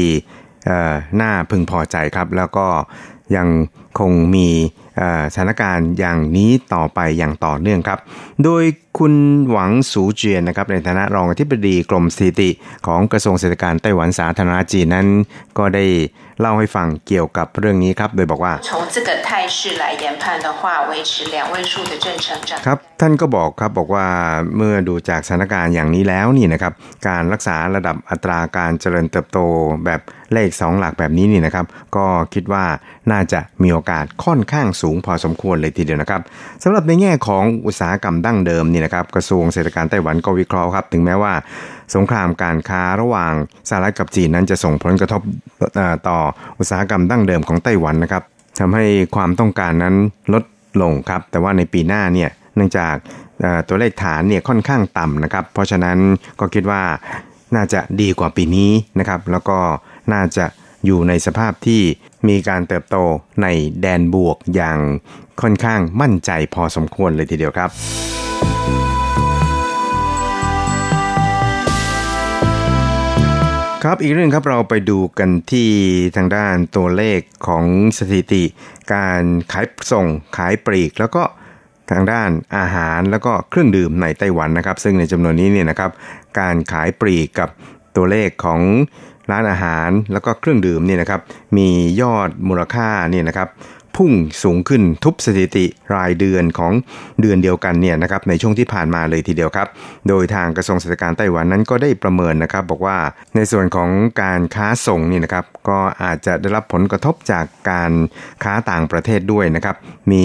น่าพึงพอใจครับ แล้วก็ยังคงมีสถานการณ์อย่างนี้ต่อไปอย่างต่อเนื่องครับ โดยคุณหวังสูเจียนนะครับในฐานะรองอธิบดีกรมสถิติของกระทรวงเศรษฐการไต้หวันสาธารณจีนนั้น ก็ได้เล่าให้ฟังเกี่ยวกับเรื่องนี้ครับ โดยบอกว่าครับท่านก็บอกครับบอกว่าเมื่อดูจากสถานการณ์อย่างนี้แล้วนี่นะครับการรักษาระดับอัตราการเจริญเติบโตแบบเลข 2 หลักแบบนี้นี่นะครับ ก็คิดว่าน่าจะมีโอกาสค่อนข้างสูงพอสมควรเลยทีเดียวนะครับสำหรับในแง่ของอุตสาหกรรมดั้งเดิมนี่นะครับกระทรวงเศรษฐกิจไต้หวันก็วิเคราะห์ครับถึงแม้ว่า สงครามการค้าระหว่างสหรัฐกับจีนนั้นจะส่งผลกระทบต่ออุตสาหกรรมดั้งเดิมของไต้หวันนะครับทำให้ความต้องการนั้นลดลงครับ แต่ว่าในปีหน้าเนี่ยเนื่องจากตัวเลขฐานเนี่ยค่อนข้างต่ำนะครับ เพราะฉะนั้นก็คิดว่าน่าจะดีกว่าปีนี้นะครับ แล้วก็น่าจะอยู่ในสภาพที่มีการเติบโตในแดนบวกอย่างค่อนข้างมั่นใจพอสมควรเลยทีเดียวครับ ครับอีกเรื่องครับเราไปดูกันที่ทางด้านตัวเลขของสถิติ การขายส่งขายปลีก แล้วก็ทางด้านอาหารแล้วก็เครื่องดื่มในไต้หวันนะครับ ซึ่งในจำนวนนี้เนี่ยนะครับ การขายปลีกกับตัวเลขของร้านอาหารแล้วก็เครื่องดื่มเนี่ยนะครับ มียอดมูลค่าเนี่ยนะครับ พุ่งสูงขึ้นทุบสถิติรายเดือนของเดือนเดียวกันเนี่ยนะครับในช่วงที่ผ่านมาเลยทีเดียวครับ โดยทางกระทรวงเศรษฐการไต้หวันนั้นก็ได้ประเมินนะครับ บอกว่าในส่วนของการค้าส่งนี่นะครับ ก็อาจจะได้รับผลกระทบจากการค้าต่างประเทศด้วยนะครับ มี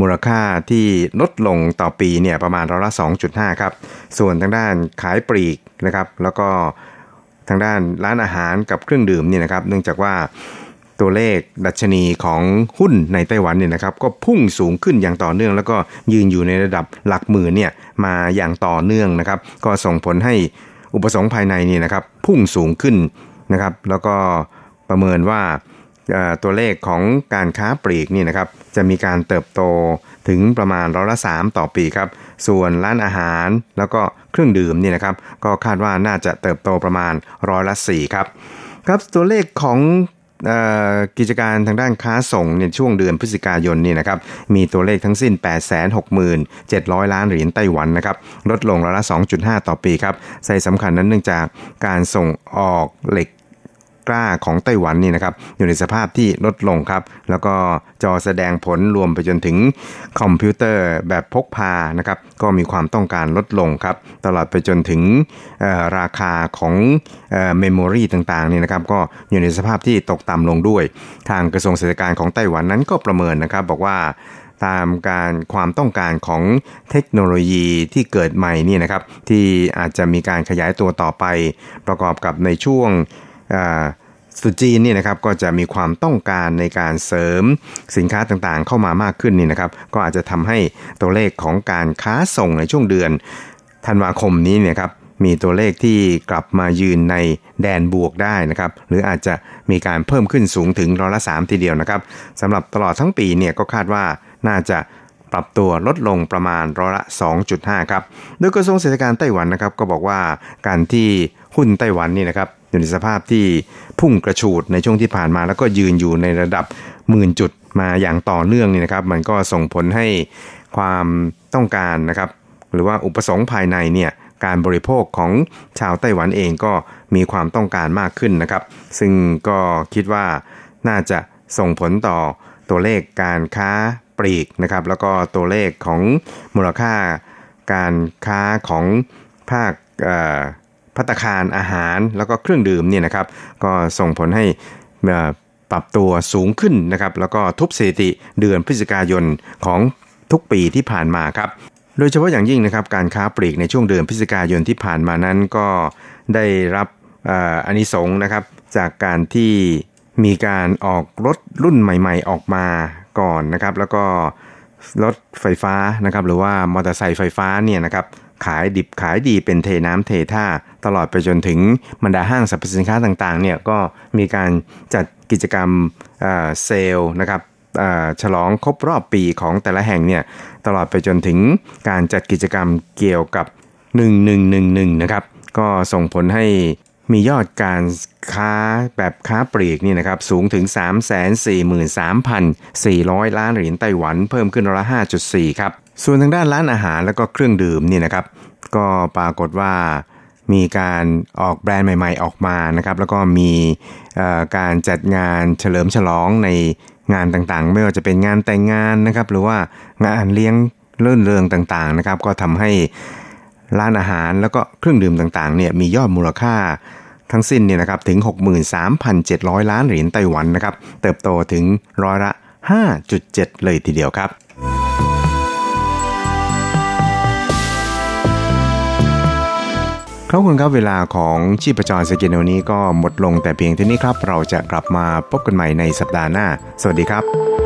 มูลค่าที่ลดลงต่อปีเนี่ยประมาณร้อยละ 2.5 ครับ ส่วนทางด้านขายปลีกนะครับ แล้วก็ทางด้านร้านอาหารกับเครื่องดื่มนี่นะครับ เนื่องจากว่า ตัวเลขดัชนีของหุ้นในไต้หวันเนี่ยนะครับก็พุ่งสูงขึ้นอย่างต่อเนื่อง แล้วก็ยืนอยู่ในระดับหลักหมื่นเนี่ยมาอย่างต่อเนื่องนะครับ ก็ส่งผลให้อุปสงค์ภายในนี่นะครับพุ่งสูงขึ้นนะครับ แล้วก็ประเมินว่าตัวเลขของการค้าปลีกนี่นะครับจะมีการเติบโตถึงประมาณร้อยละสามต่อปีครับ ส่วนร้านอาหารแล้วก็เครื่องดื่มนี่นะครับ ก็คาดว่าน่าจะเติบโตประมาณร้อยละสี่ครับ ครับตัวเลขของ กิจการทางด้านค้าส่งในช่วงเดือนพฤศจิกายนนี่นะครับมีตัวเลขทั้งสิ้น 867,000 ล้านเหรียญไต้หวันนะครับลดลงร้อยละ 2.5 ต่อปีครับใส่สำคัญนั้นเนื่องจากการส่งออกเหล็ก กล้าของไต้หวันนี่นะครับอยู่ในสภาพที่ลดลงครับ แล้วก็จอแสดงผลรวมไปจนถึงคอมพิวเตอร์แบบพกพานะครับก็มีความต้องการลดลงครับตลอดไปจนถึงราคาของ memory ต่างๆนี่นะครับก็อยู่ในสภาพที่ตกต่ำลงด้วย ทางกระทรวงเศรษฐการของไต้หวันนั้นก็ประเมินนะครับบอกว่าตามการความต้องการของเทคโนโลยีที่เกิดใหม่นี่นะครับที่อาจจะมีการขยายตัวต่อไป ประกอบกับในช่วง สุจีนนี่นะครับก็จะมีความต้องการในการเสริมสินค้าต่างๆ เข้ามามากขึ้นนี่นะครับ ก็อาจจะทำให้ตัวเลขของการค้าส่งในช่วงเดือนธันวาคมนี้เนี่ยครับมีตัวเลขที่กลับมายืนในแดนบวกได้นะครับ หรืออาจจะมีการเพิ่มขึ้นสูงถึงร้อยละสามทีเดียวนะครับสำหรับตลอดทั้งปีเนี่ยก็คาดว่าน่าจะปรับตัวลดลงประมาณร้อยละ 2.5 ครับ โดยกระทรวงเศรษฐการไต้หวันนะครับก็บอกว่าการที่หุ้นไต้หวันนี่นะครับ อยู่ในสภาพที่พุ่งกระฉูดในช่วงที่ผ่านมา แล้วก็ยืนอยู่ในระดับหมื่นจุดมาอย่างต่อเนื่องนี่นะครับ มันก็ส่งผลให้ความต้องการนะครับ หรือว่าอุปสงค์ภายในเนี่ยการบริโภคของชาวไต้หวันเองก็มีความต้องการมากขึ้นนะครับ ซึ่งก็คิดว่าน่าจะส่งผลต่อตัวเลขการค้าปลีกนะครับ แล้วก็ตัวเลขของมูลค่าการค้าของภาค พัตคารอาหารแล้วก็เครื่องดื่มเนี่ยนะครับ ก็ส่งผลให้ปรับตัวสูงขึ้นนะครับ แล้วก็ทุบสถิติเดือนพฤศจิกายนของทุกปีที่ผ่านมาครับ โดยเฉพาะอย่างยิ่งนะครับ การค้าปลีกในช่วงเดือนพฤศจิกายนที่ผ่านมานั้นก็ได้รับอานิสงส์นะครับ จากการที่มีการออกรถรุ่นใหม่ ๆ ออกมาก่อนนะครับ แล้วก็รถไฟฟ้านะครับ หรือว่ามอเตอร์ไซค์ไฟฟ้าเนี่ยนะครับ ขายดิบขายดีเป็นเทน้ำเทท่า ตลอดไปจนถึงบรรดาห้างสรรพสินค้าต่างๆเนี่ยก็มีการจัดกิจกรรมเซลล์นะครับฉลองครบรอบปีของแต่ละแห่งเนี่ยตลอดไปจนถึงการจัดกิจกรรมเกี่ยวกับ 1111 นะครับ ก็ส่งผลให้มียอดการค้าแบบค้าปลีกนี่นะครับสูงถึง 343,400 ล้านเหรียญไต้หวันเพิ่มขึ้นร้อยละ5.4 ครับ ส่วนทางด้านร้านอาหารแล้วก็เครื่องดื่มนี่นะครับ ก็ปรากฏว่ามีการออกแบรนด์ใหม่ ๆ ออกมานะครับ แล้วก็มีการจัดงานเฉลิมฉลองในงานต่างๆ ไม่ว่าจะเป็นงานแต่งงานนะครับ หรือว่างานเลี้ยงเลื่อนเริงต่างๆนะครับ ก็ทำให้ร้านอาหารแล้วก็เครื่องดื่มต่างๆเนี่ยมียอดมูลค่าทั้งสิ้นเนี่ยนะครับถึง 63,700 ล้านเหรียญไต้หวันนะครับ เติบโตถึงร้อยละ 5.7 เลยทีเดียวครับ ครับคุณครับเวลาของชีพจรสกินวันนี้ก็หมดลงแต่เพียงเท่านี้ครับ เราจะกลับมาพบกันใหม่ในสัปดาห์หน้า สวัสดีครับ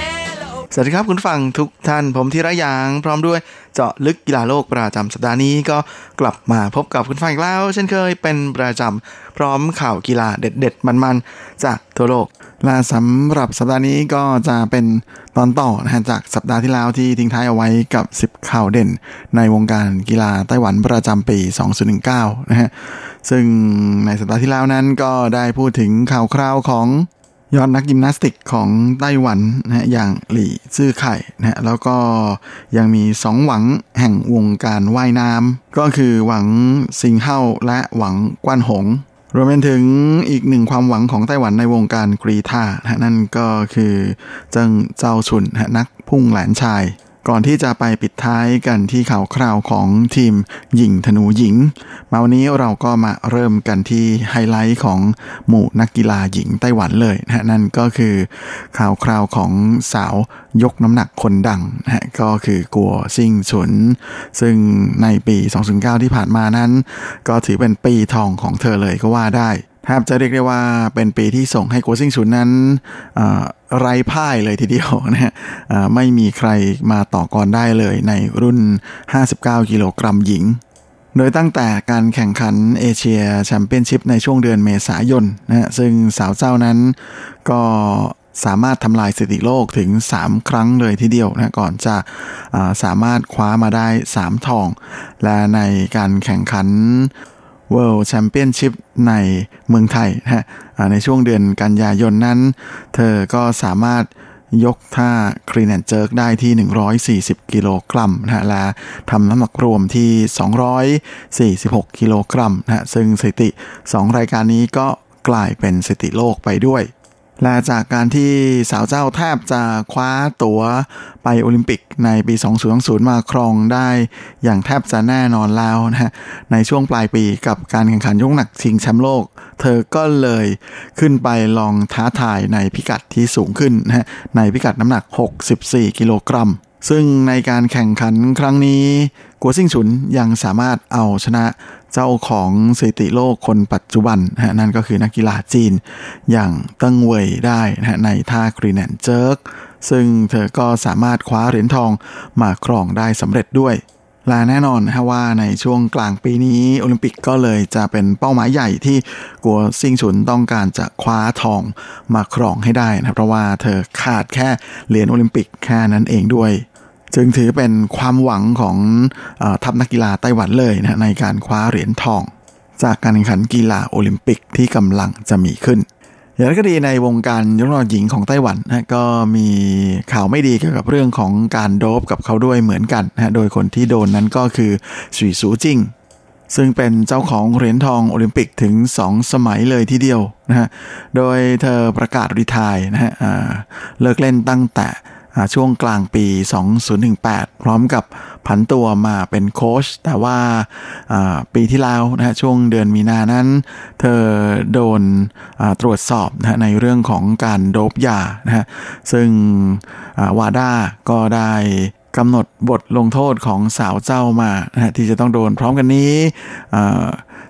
สวัสดีครับคุณฟังทุกท่านผมธีระยาง พร้อมด้วยเจาะลึกกีฬาโลกประจำสัปดาห์นี้ก็กลับมาพบกับคุณฟังอีกแล้ว เช่นเคยเป็นประจำพร้อมข่าวกีฬาเด็ด ๆ มันๆ จากทั่วโลกและสำหรับสัปดาห์นี้ก็จะเป็นตอนต่อนะฮะจากสัปดาห์ที่แล้วที่ทิ้งท้ายเอาไว้กับ 10 ข่าวเด่น ในวงการกีฬาไต้หวันประจำปี 2019 นะฮะซึ่งในสัปดาห์ที่แล้วนั้นก็ได้พูดถึงข่าวคราวของ ยอดนักยิมนาสติกของไต้หวันนะฮะอย่างหลี่ซื่อไข่นะฮะแล้วก็ยังมีสองหวังแห่งวงการว่ายน้ำก็คือหวังซิงเฮาและหวังกวนหงรวมไปถึงอีกหนึ่งความหวังของไต้หวันในวงการกรีธานะนั่นก็คือเจิงเจ้าชุนนะนักพุ่งแหลนชาย ก่อนที่จะไปปิดท้ายกันที่ข่าวคราวของทีมหญิงธนูหญิง มาวันนี้เราก็มาเริ่มกันที่ไฮไลท์ของหมู่นักกีฬาหญิงไต้หวันเลยนะนั่นก็คือข่าวคราวของสาวยกน้ำหนักคนดังนะก็คือกัวซิงฉุน ซึ่งในปี 2009 ที่ผ่านมานั้น ก็ถือเป็นปีทองของเธอเลยก็ว่าได้ แทบจะเรียกได้ว่าเป็นปีที่ส่งให้กัวซิงฉุนนั้นไร้พ่ายเลยทีเดียวนะฮะไม่มีใครมาต่อกรได้เลยในรุ่น 59 กิโลกรัมหญิง โดยตั้งแต่การแข่งขันเอเชียแชมเปี้ยนชิพในช่วงเดือนเมษายนนะฮะซึ่งสาวเจ้านั้นก็สามารถทำลายสถิติโลกถึง 3 ครั้งเลยทีเดียวนะก่อนจะสามารถคว้ามาได้ 3 ทอง และในการแข่งขัน World Championship ในเมืองไทยนะฮะในช่วงเดือนกันยายนนั้น เธอก็สามารถยกท่า clean and jerk ได้ที่ 140 กิโลกรัมนะฮะและทำน้ำหนักรวมที่ 246 กิโลกรัมนะฮะซึ่งสถิติ 2 รายการนี้ก็กลายเป็นสถิติโลกไปด้วย และจากการที่สาวเจ้าแทบจะคว้าตั๋วไปโอลิมปิกในปี 2020 มาครองได้อย่างแทบจะแน่นอนแล้วนะฮะ ในช่วงปลายปีกับการแข่งขันยกหนักชิงแชมป์โลก เธอก็เลยขึ้นไปลองท้าทายในพิกัดที่สูงขึ้นนะฮะ ในพิกัดน้ำหนัก 64 กิโลกรัม ซึ่งในการแข่งขันครั้งนี้กัวซิงฉุนยังสามารถเอาชนะ เจ้าของสถิติโลกคนปัจจุบันนะนั่นก็คือนักกีฬาจีนอย่างเติ้งเว่ยได้นะในท่า clean and jerk ซึ่งเธอก็สามารถคว้าเหรียญทองมาครองได้สำเร็จด้วยและแน่นอนนะว่าในช่วงกลางปีนี้โอลิมปิกก็เลยจะเป็นเป้าหมายใหญ่ที่กัวซิงฉุนต้องการจะคว้าทองมาครองให้ได้นะเพราะว่าเธอขาดแค่เหรียญโอลิมปิกแค่นั้นเองด้วย จึงถือเป็นความหวังของอทัพนักกีฬาไต้หวันเลยนะในการคว้าเหรียญทอง จากการแข่งขันกีฬาโอลิมปิกที่กำลังจะมีขึ้น อย่างไรก็ดีในวงการยกน้ำหนักหญิงของไต้หวันนะก็มีข่าวไม่ดีเกี่ยวกับเรื่องของการโดบกับเขาด้วยเหมือนกันนะโดยคนที่โดนนั้นก็คือสุยสูจิงซึ่งเป็นเจ้าของเหรียญทองโอลิมปิกถึง 2 สมัยเลยทีเดียวนะฮะ โดยเธอประกาศรีทายนะฮะเลิกเล่นตั้งแต่ ช่วงกลางปี 2018 พร้อมกับผันตัวมาเป็นโค้ชแต่ว่าปีที่แล้วนะฮะช่วงเดือนมีนานั้น เธอโดนตรวจสอบนะในเรื่องของการโดบยานะซึ่งวาด้าก็ได้ กำหนดบทลงโทษของสาวเจ้ามานะที่จะต้องโดนพร้อมกันนี้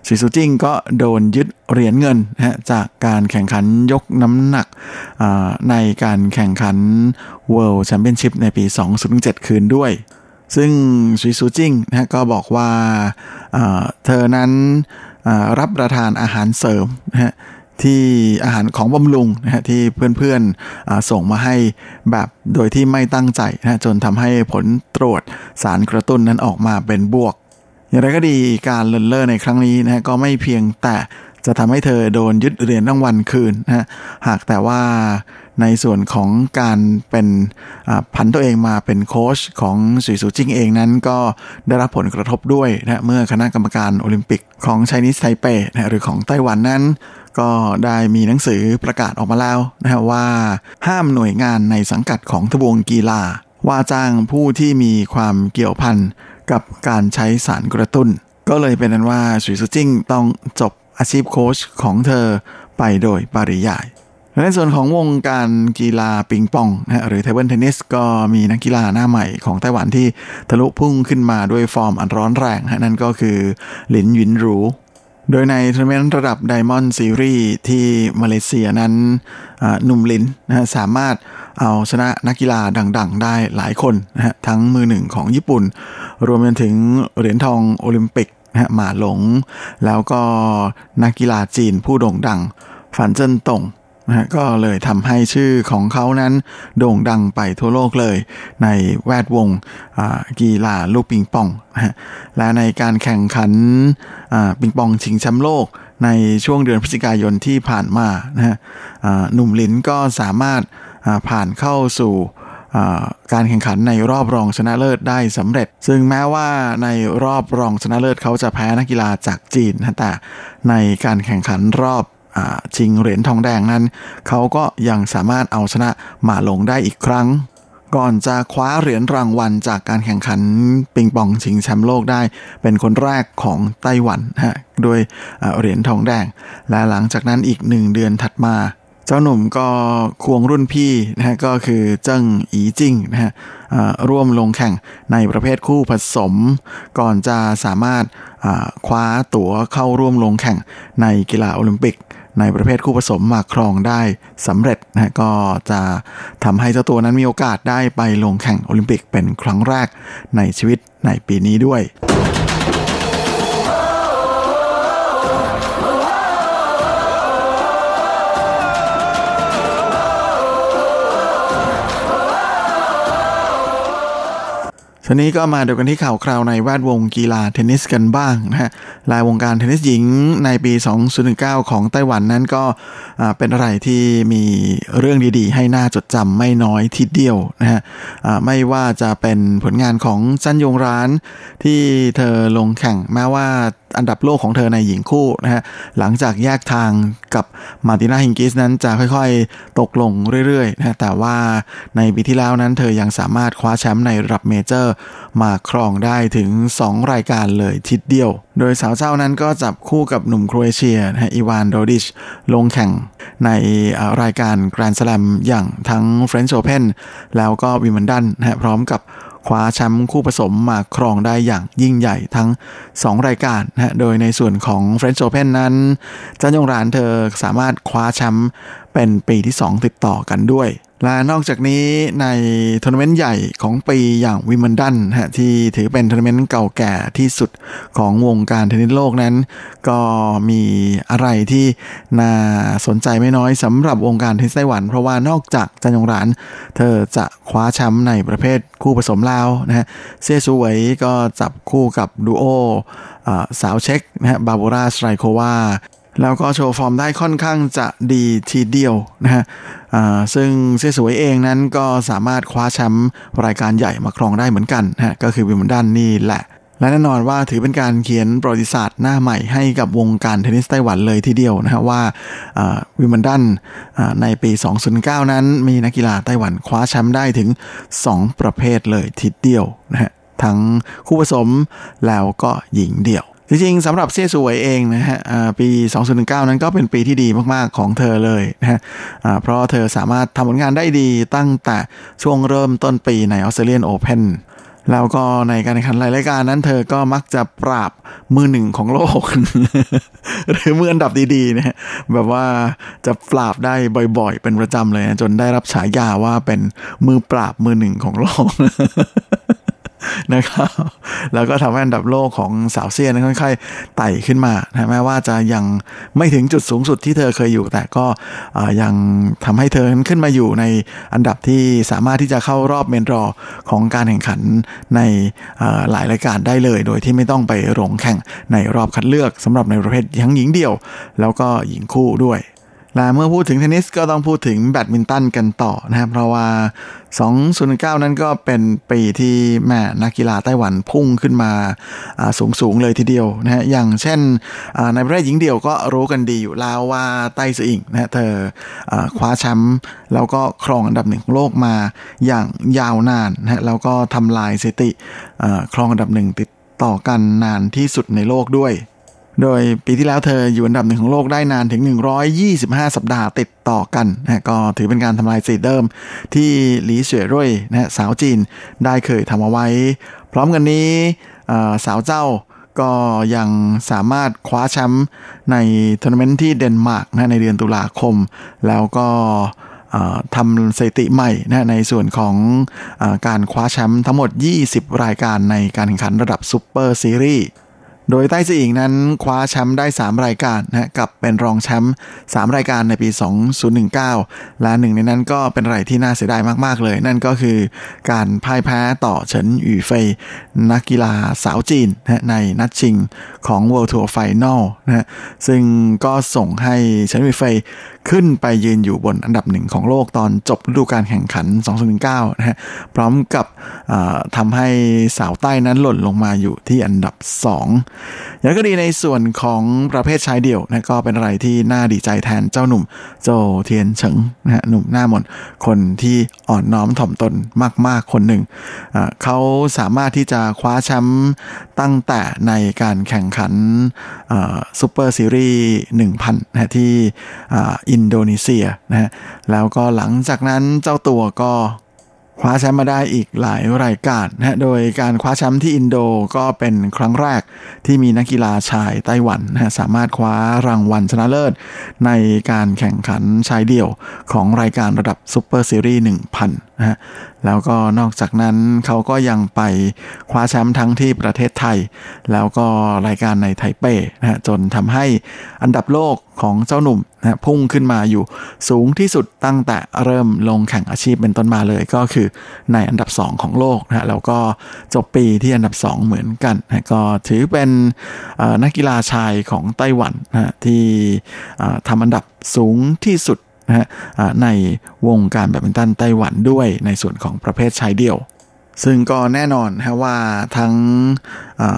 สีสุจิ้งก็โดนยึดเหรียญเงินนะจากการแข่งขันยกน้ำหนักในการแข่งขัน World Championship ในปี 2007 คืนด้วย ซึ่งสีสุจิ้งนะก็บอกว่าเธอนั้นรับประทานอาหารเสริมนะ ที่อาหารของบำรุงนะฮะที่เพื่อนๆส่งมาให้แบบโดยที่ไม่ตั้งใจนะจนทำให้ผลตรวจสารกระตุ้นนั้นออกมาเป็นบวก อย่างไรก็ดีการเลินเล่อในครั้งนี้นะก็ไม่เพียงแต่จะทำให้เธอโดนยึดเหรียญรางวัลคืนนะหากแต่ว่าในส่วนของการเป็นพันตัวเองมาเป็นโค้ชของสุยสูจิงเองนั้นก็ได้รับผลกระทบด้วยนะเมื่อคณะกรรมการโอลิมปิกของไชนีสไทเปนะหรือของไต้หวันนั้น ก็ได้มีหนังสือประกาศออกมาแล้วนะว่า ห้ามหน่วยงานในสังกัดของทบวงกีฬา ว่าจ้างผู้ที่มีความเกี่ยวพันกับการใช้สารกระตุ้น ก็เลยเป็นอันว่าสุยสูจิ้งต้องจบอาชีพโค้ชของเธอไปโดยปริยายในส่วนของวงการกีฬาปิงปองนะหรือ table tennis ก็มีนักกีฬาหน้าใหม่ของไต้หวันที่ทะลุพุ่งขึ้นมาด้วยฟอร์มอันร้อนแรงนะนั่นก็คือหลินหยินรู โดยในทัวร์นาเมนต์ระดับ Diamond Series ที่มาเลเซียนั้นหนุ่มลินนะสามารถเอาชนะนักกีฬาดังๆ ได้หลายคนนะฮะทั้งมือหนึ่งของญี่ปุ่น รวมไปถึงเหรียญทองโอลิมปิกนะหมาหลง แล้วก็นักกีฬาจีนผู้โด่งดังฝานเจิ้นตง นะก็เลยทำให้ชื่อของเขานั้นโด่งดังไปทั่วโลกเลย ในแวดวงกีฬาลูกปิงปองนะและในการแข่งขันปิงปองชิงแชมป์โลกในช่วงเดือนพฤศจิกายนที่ผ่านมานะฮะหนุ่มลินก็สามารถผ่านเข้าสู่การแข่งขันในรอบรองชนะเลิศได้สำเร็จ ซึ่งแม้ว่าในรอบรองชนะเลิศเขาจะแพ้นักกีฬาจากจีนนะแต่ในการแข่งขันรอบ ชิงเหรียญทองแดงนั้น เขาก็ยังสามารถเอาชนะหมาลงได้อีกครั้ง ก่อนจะคว้าเหรียญรางวัลจากการแข่งขันปิงปองชิงแชมป์โลกได้ เป็นคนแรกของไต้หวันฮะโดยเหรียญทองแดง และหลังจากนั้นอีกหนึ่งเดือนถัดมาเจ้าหนุ่มก็ควงรุ่นพี่นะฮะก็คือเจิ้งอีจิ้งนะฮะร่วมลงแข่งในประเภทคู่ผสม ก่อนจะสามารถคว้าตั๋วเข้าร่วมลงแข่งในกีฬาโอลิมปิก ในประเภทคู่ผสมมาครองได้สำเร็จนะก็จะทำให้เจ้าตัวนั้นมีโอกาสได้ไปลงแข่งโอลิมปิกเป็นครั้งแรกในชีวิตในปีนี้ด้วย ทีนี้ก็มาดูกันที่ข่าวคราวในแวดวงกีฬาเทนนิสกันบ้างนะฮะลายวงการเทนนิสหญิงในปี 2019 ของไต้หวันนั้นก็เป็นอะไรที่มีเรื่องดีๆ ให้หน่าจดจำไม่น้อยทีเดียวนะฮะไม่ว่าจะเป็นผลงานของจันยงร้านที่เธอลงแข่งแม้ว่า อันดับโลกของเธอในหญิงคู่นะฮะหลังจากแยกทางกับมาตินาฮิงกิสนั้นจะค่อยๆ ตกลงเรื่อยๆนะแต่ว่าในปีที่แล้วนั้นเธอยังสามารถคว้าแชมป์ในระดับ major มาครองได้ถึง 2 รายการเลยทีเดียว โดยสาวเจ้านั้นก็จับคู่กับหนุ่มโครเอเชียนะอีวานโดดิช ลงแข่งในรายการแกรนด์สแลมอย่างทั้ง French Open แล้วก็วิมเบิลดันนะพร้อมกับ คว้าแชมป์คู่ผสมมาครองได้อย่างยิ่งใหญ่ทั้ง 2 รายการนะโดยในส่วนของ French Open นั้นจันยงรานเธอสามารถคว้าแชมป์เป็นปีที่ 2 ติดต่อกันด้วย และนอกจากนี้ในทัวร์นาเมนต์ใหญ่ของปีอย่างวิมเบิลดันฮะที่ถือเป็นทัวร์นาเมนต์เก่าแก่ที่สุดของวงการเทนนิสโลกนั้น ก็มีอะไรที่น่าสนใจไม่น้อยสำหรับวงการเทนนิสไต้หวัน เพราะว่านอกจากจันยงราน เธอจะคว้าแชมป์ในประเภทคู่ผสมแล้วนะฮะเซซูเวยก็จับคู่กับดูโอสาวเช็กนะฮะบาบูราสไตรโควา แล้วก็โชว์ฟอร์มได้ค่อนข้างจะดีทีเดียวนะฮะซึ่งเซสวยเองนั้นก็สามารถคว้าแชมป์รายการใหญ่มาครองได้เหมือนกันนะฮะก็คือวิมเบิลดันนี่แหละ และแน่นอนว่าถือเป็นการเขียนประวัติศาสตร์หน้าใหม่ให้กับวงการเทนนิสไต้หวันเลยทีเดียวนะฮะว่าวิมเบิลดันในปี 2009 นั้นมีนักกีฬาไต้หวันคว้าแชมป์ได้ถึง 2 ประเภทเลยทีเดียวนะฮะทั้งคู่ผสมแล้วก็หญิงเดี่ยว จริงๆสำหรับเซี่ยสวยเองนะฮะปี 2019 นั้นก็เป็นปีที่ดีมากๆของเธอเลยนะฮะเพราะเธอสามารถทำผลงานได้ดีตั้งแต่ช่วงเริ่มต้นปีในออสเตรเลียนโอเพนแล้วก็ในการแข่งขันหลายรายการนั้นเธอก็มักจะปราบมือหนึ่งของโลก หรือมืออันดับดีๆนี่ยแบบว่าจะปราบได้บ่อยๆ เป็นประจำเลยนะจนได้รับฉายาว่าเป็นมือปราบมือหนึ่งของโลก นะครับ แล้วก็ทำให้อันดับโลกของสาวเซียนั้นค่อยๆไต่ขึ้นมานะแม้ว่าจะยังไม่ถึงจุดสูงสุดที่เธอเคยอยู่ แต่ก็ยังทำให้เธอขึ้นมาอยู่ในอันดับที่สามารถที่จะเข้ารอบเมนรอของการแข่งขันในหลายรายการได้เลย โดยที่ไม่ต้องไปลงแข่งในรอบคัดเลือกสำหรับในประเภททั้งหญิงเดี่ยว แล้วก็หญิงคู่ด้วย และเมื่อพูดถึงเทนนิสก็ต้องพูดถึงแบดมินตันกันต่อนะครับ เพราะว่า 2019นั้นก็เป็นปีที่แม่นักกีฬาไต้หวันพุ่งขึ้นมาสูงสูงเลยทีเดียวนะฮะอย่างเช่นในประเภทหญิงเดี่ยวก็รู้กันดีอยู่แล้วว่าไต้ซืออิงนะเธอคว้าแชมป์แล้วก็ครองอันดับหนึ่งของโลกมาอย่างยาวนานนะแล้วก็ทำลายสถิติครองอันดับหนึ่งติดต่อกันนานที่สุดในโลกด้วย โดยปีที่แล้วเธออยู่อันดับหนึ่งของโลกได้นานถึง 125 สัปดาห์ติดต่อกันนะก็ถือเป็นการทำลายสถิติเดิมที่หลีเสวยรุ่ยนะสาวจีนได้เคยทำเอาไว้ พร้อมกันนี้สาวเจ้าก็ยังสามารถคว้าแชมป์ในทัวร์นาเมนต์ที่เดนมาร์กนะในเดือนตุลาคม แล้วก็ทำสถิติใหม่นะในส่วนของอการคว้าแชมป์ทั้งหมด 20 รายการในการแข่งขันระดับซูเปอร์ซีรีส์ โดยไต้ซีอิงนั้นคว้าแชมป์ได้ 3 รายการนะกับเป็นรองแชมป์3รายการในปี 2019 และหนึ่งในนั้นก็เป็นอะไรที่น่าเสียดายมาก ๆ เลย นั่นก็คือการพ่ายแพ้ต่อเฉินหยู่เฟยนักกีฬาสาวจีนนะในนัดชิงของ World Tour Final นะซึ่งก็ส่งให้เฉินหยู่เฟยขึ้นไปยืนอยู่บนอันดับหนึ่งของโลกตอนจบฤดูกาลแข่งขัน 2019 นะฮะ พร้อมกับทำให้สาวใต้นั้นหล่นลงมาอยู่ที่อันดับ 2 อย่างก็ดีในส่วนของประเภทชายเดี่ยวนะก็เป็นอะไรที่น่าดีใจแทนเจ้าหนุ่มโจเทียนเฉิงนะฮะหนุ่มหน้ามนคนที่อ่อนน้อมถ่อมตนมาก ๆ คนหนึ่ง เขาสามารถที่จะคว้าแชมป์ตั้งแต่ในการแข่งขันซูเปอร์ซีรีส์ 1,000นะที่อินโดนีเซียนะฮะแล้วก็หลังจากนั้นเจ้าตัวก็คว้าแชมป์มาได้อีกหลายรายการนะฮะ โดยการคว้าแชมป์ที่อินโดก็เป็นครั้งแรกที่มีนักกีฬาชายไต้หวันนะฮะสามารถคว้ารางวัลชนะเลิศ ในการแข่งขันชายเดี่ยวของรายการระดับซูเปอร์ซีรีส์1,000 นะแล้วก็นอกจากนั้นเขาก็ยังไปคว้าแชมป์ทั้งที่ประเทศไทย แล้วก็รายการในไทเปนะฮะจนทำให้อันดับโลกของเจ้าหนุ่มนะพุ่งขึ้นมาอยู่สูงที่สุดตั้งแต่เริ่มลงแข่งอาชีพเป็นต้นมาเลยก็คือในอันดับ 2 ของโลกนะแล้วก็จบปีที่อันดับ 2 เหมือนกันนะก็ถือเป็นนักกีฬาชายของไต้หวันนะที่ทำอันดับสูงที่สุด นะฮะในวงการแบดมินตันไต้หวันด้วยในส่วนของประเภทชายเดี่ยว ซึ่งก็แน่นอนฮะว่าทั้ง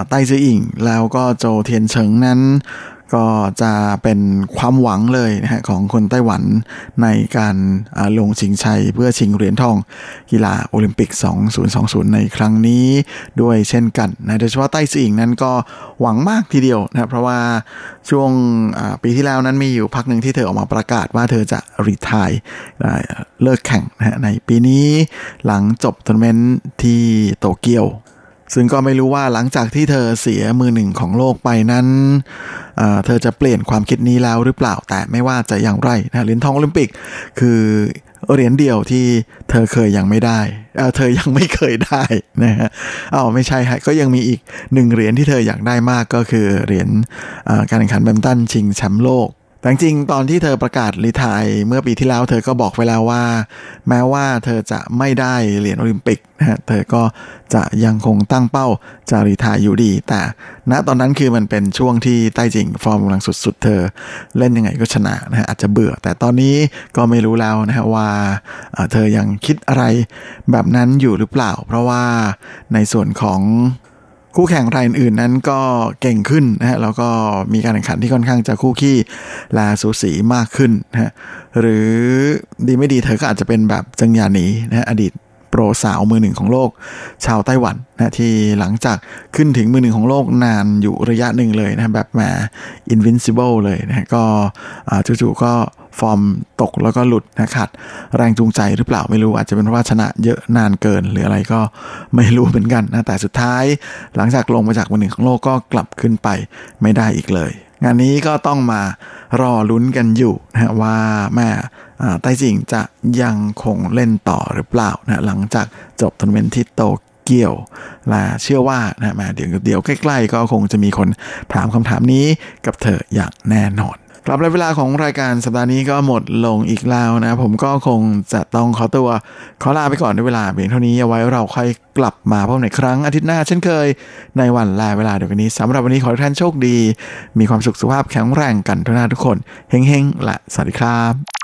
ไต้จืออิงแล้วก็โจเทียนเฉิงนั้น ก็จะเป็นความหวังเลยนะฮะของคนไต้หวันในการลงชิงชัยเพื่อชิงเหรียญทองกีฬาโอลิมปิก 2020 ในครั้งนี้ด้วยเช่นกันนะโดยเฉพาะไต้ซือิงนั้นก็หวังมากทีเดียวนะเพราะว่าช่วงปีที่แล้วนั้นมีอยู่พักหนึ่งที่เธอออกมาประกาศว่าเธอจะรีทายเลิกแข่งนะในปีนี้หลังจบทัวร์นาเมนต์ที่โตเกียว ซึ่งก็ไม่รู้ว่าหลังจากที่เธอเสียมือหนึ่งของโลกไปนั้นเธอจะเปลี่ยนความคิดนี้แล้วหรือเปล่าแต่ไม่ว่าจะอย่างไรนะเหรียญทองโอลิมปิก คือเหรียญเดียวที่เธอเคยยังไม่ได้เเธอยังไม่เคยได้นะฮะอ๋อไม่ใช่ฮะก็ยังมีอีกหนึ่งเหรียญที่เธออยากได้มากก็คือเหรียญการแข่งขันแบดมินตันชิงแชมป์โลก แต่จริงตอนที่เธอประกาศรีทายเมื่อปีที่แล้ว เธอก็บอกไว้แล้วว่า แม้ว่าเธอจะไม่ได้เหรียญโอลิมปิกนะฮะเธอก็จะยังคงตั้งเป้าจะรีทายอยู่ดี แต่ณตอนนั้นคือมันเป็นช่วงที่ใต้จริงฟอร์มกำลังสุดๆ เธอเล่นยังไงก็ชนะนะฮะอาจจะเบื่อ แต่ตอนนี้ก็ไม่รู้แล้วนะฮะว่าเธอยังคิดอะไรแบบนั้นอยู่หรือเปล่า เพราะว่าในส่วนของ คู่แข่งรายอื่นนั้นก็เก่งขึ้นนะฮะแล้วก็มีการแข่งขันที่ค่อนข้างจะคู่ขี้และสูสีมากขึ้นนะฮะหรือดีไม่ดีเธอก็อาจจะเป็นแบบจังยานีนะฮะอดีตโปรสาวมือหนึ่งของโลก ชาวไต้หวันนะที่หลังจากขึ้นถึงมือหนึ่งของโลกนานอยู่ระยะหนึ่งเลยนะแบบแหม invincible เลยนะก็จู่ๆก็ ฟอร์มตกแล้วก็หลุดนะขัดแรงจูงใจหรือเปล่าไม่รู้อาจจะเป็นเพราะว่าชนะเยอะนานเกิน หรืออะไรก็ไม่รู้เหมือนกันนะแต่สุดท้าย หลังจากลงมาจากมือหนึ่งของโลกก็กลับขึ้นไปไม่ได้อีกเลย งานนี้ก็ต้องมารอลุ้นกันอยู่นะว่าแม่ไต้จิงจะยังคงเล่นต่อหรือเปล่านะหลังจากจบทัวร์นาเมนต์ที่โตเกียวและเชื่อว่านะมาเดี๋ยวเดี๋ยวใกล้ ๆ ก็คงจะมีคนถามคำถามนี้กับเธออย่างแน่นอน ครับเวลาของรายการสัปดาห์นี้ก็หมดลงอีกแล้วนะ ผมก็คงจะต้องขอตัว ขอลาไปก่อนด้วยเวลาเพียงเท่านี้เอาไว้เราค่อยกลับมาพบในครั้งอาทิตย์หน้าเช่นเคย ในวันลาเวลาเดียวกันนี้สำหรับวันนี้ขอให้ท่านโชคดี มีความสุขสุขภาพแข็งแรงกันทุกท่านทุกคนเฮงๆและสวัสดีครับ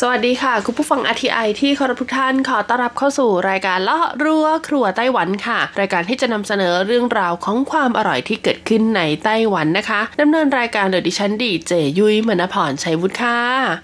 สวัสดีค่ะ คุณผู้ฟังอทีไอที่เคารพทุกท่านขอต้อนรับเข้าสู่รายการเลาะรั้วครัวไต้หวันค่ะ รายการที่จะนำเสนอเรื่องราวของความอร่อยที่เกิดขึ้นในไต้หวันนะคะดำเนินรายการโดยดิฉันดีเจยุ้ยมณพรชัยวุฒิค่ะ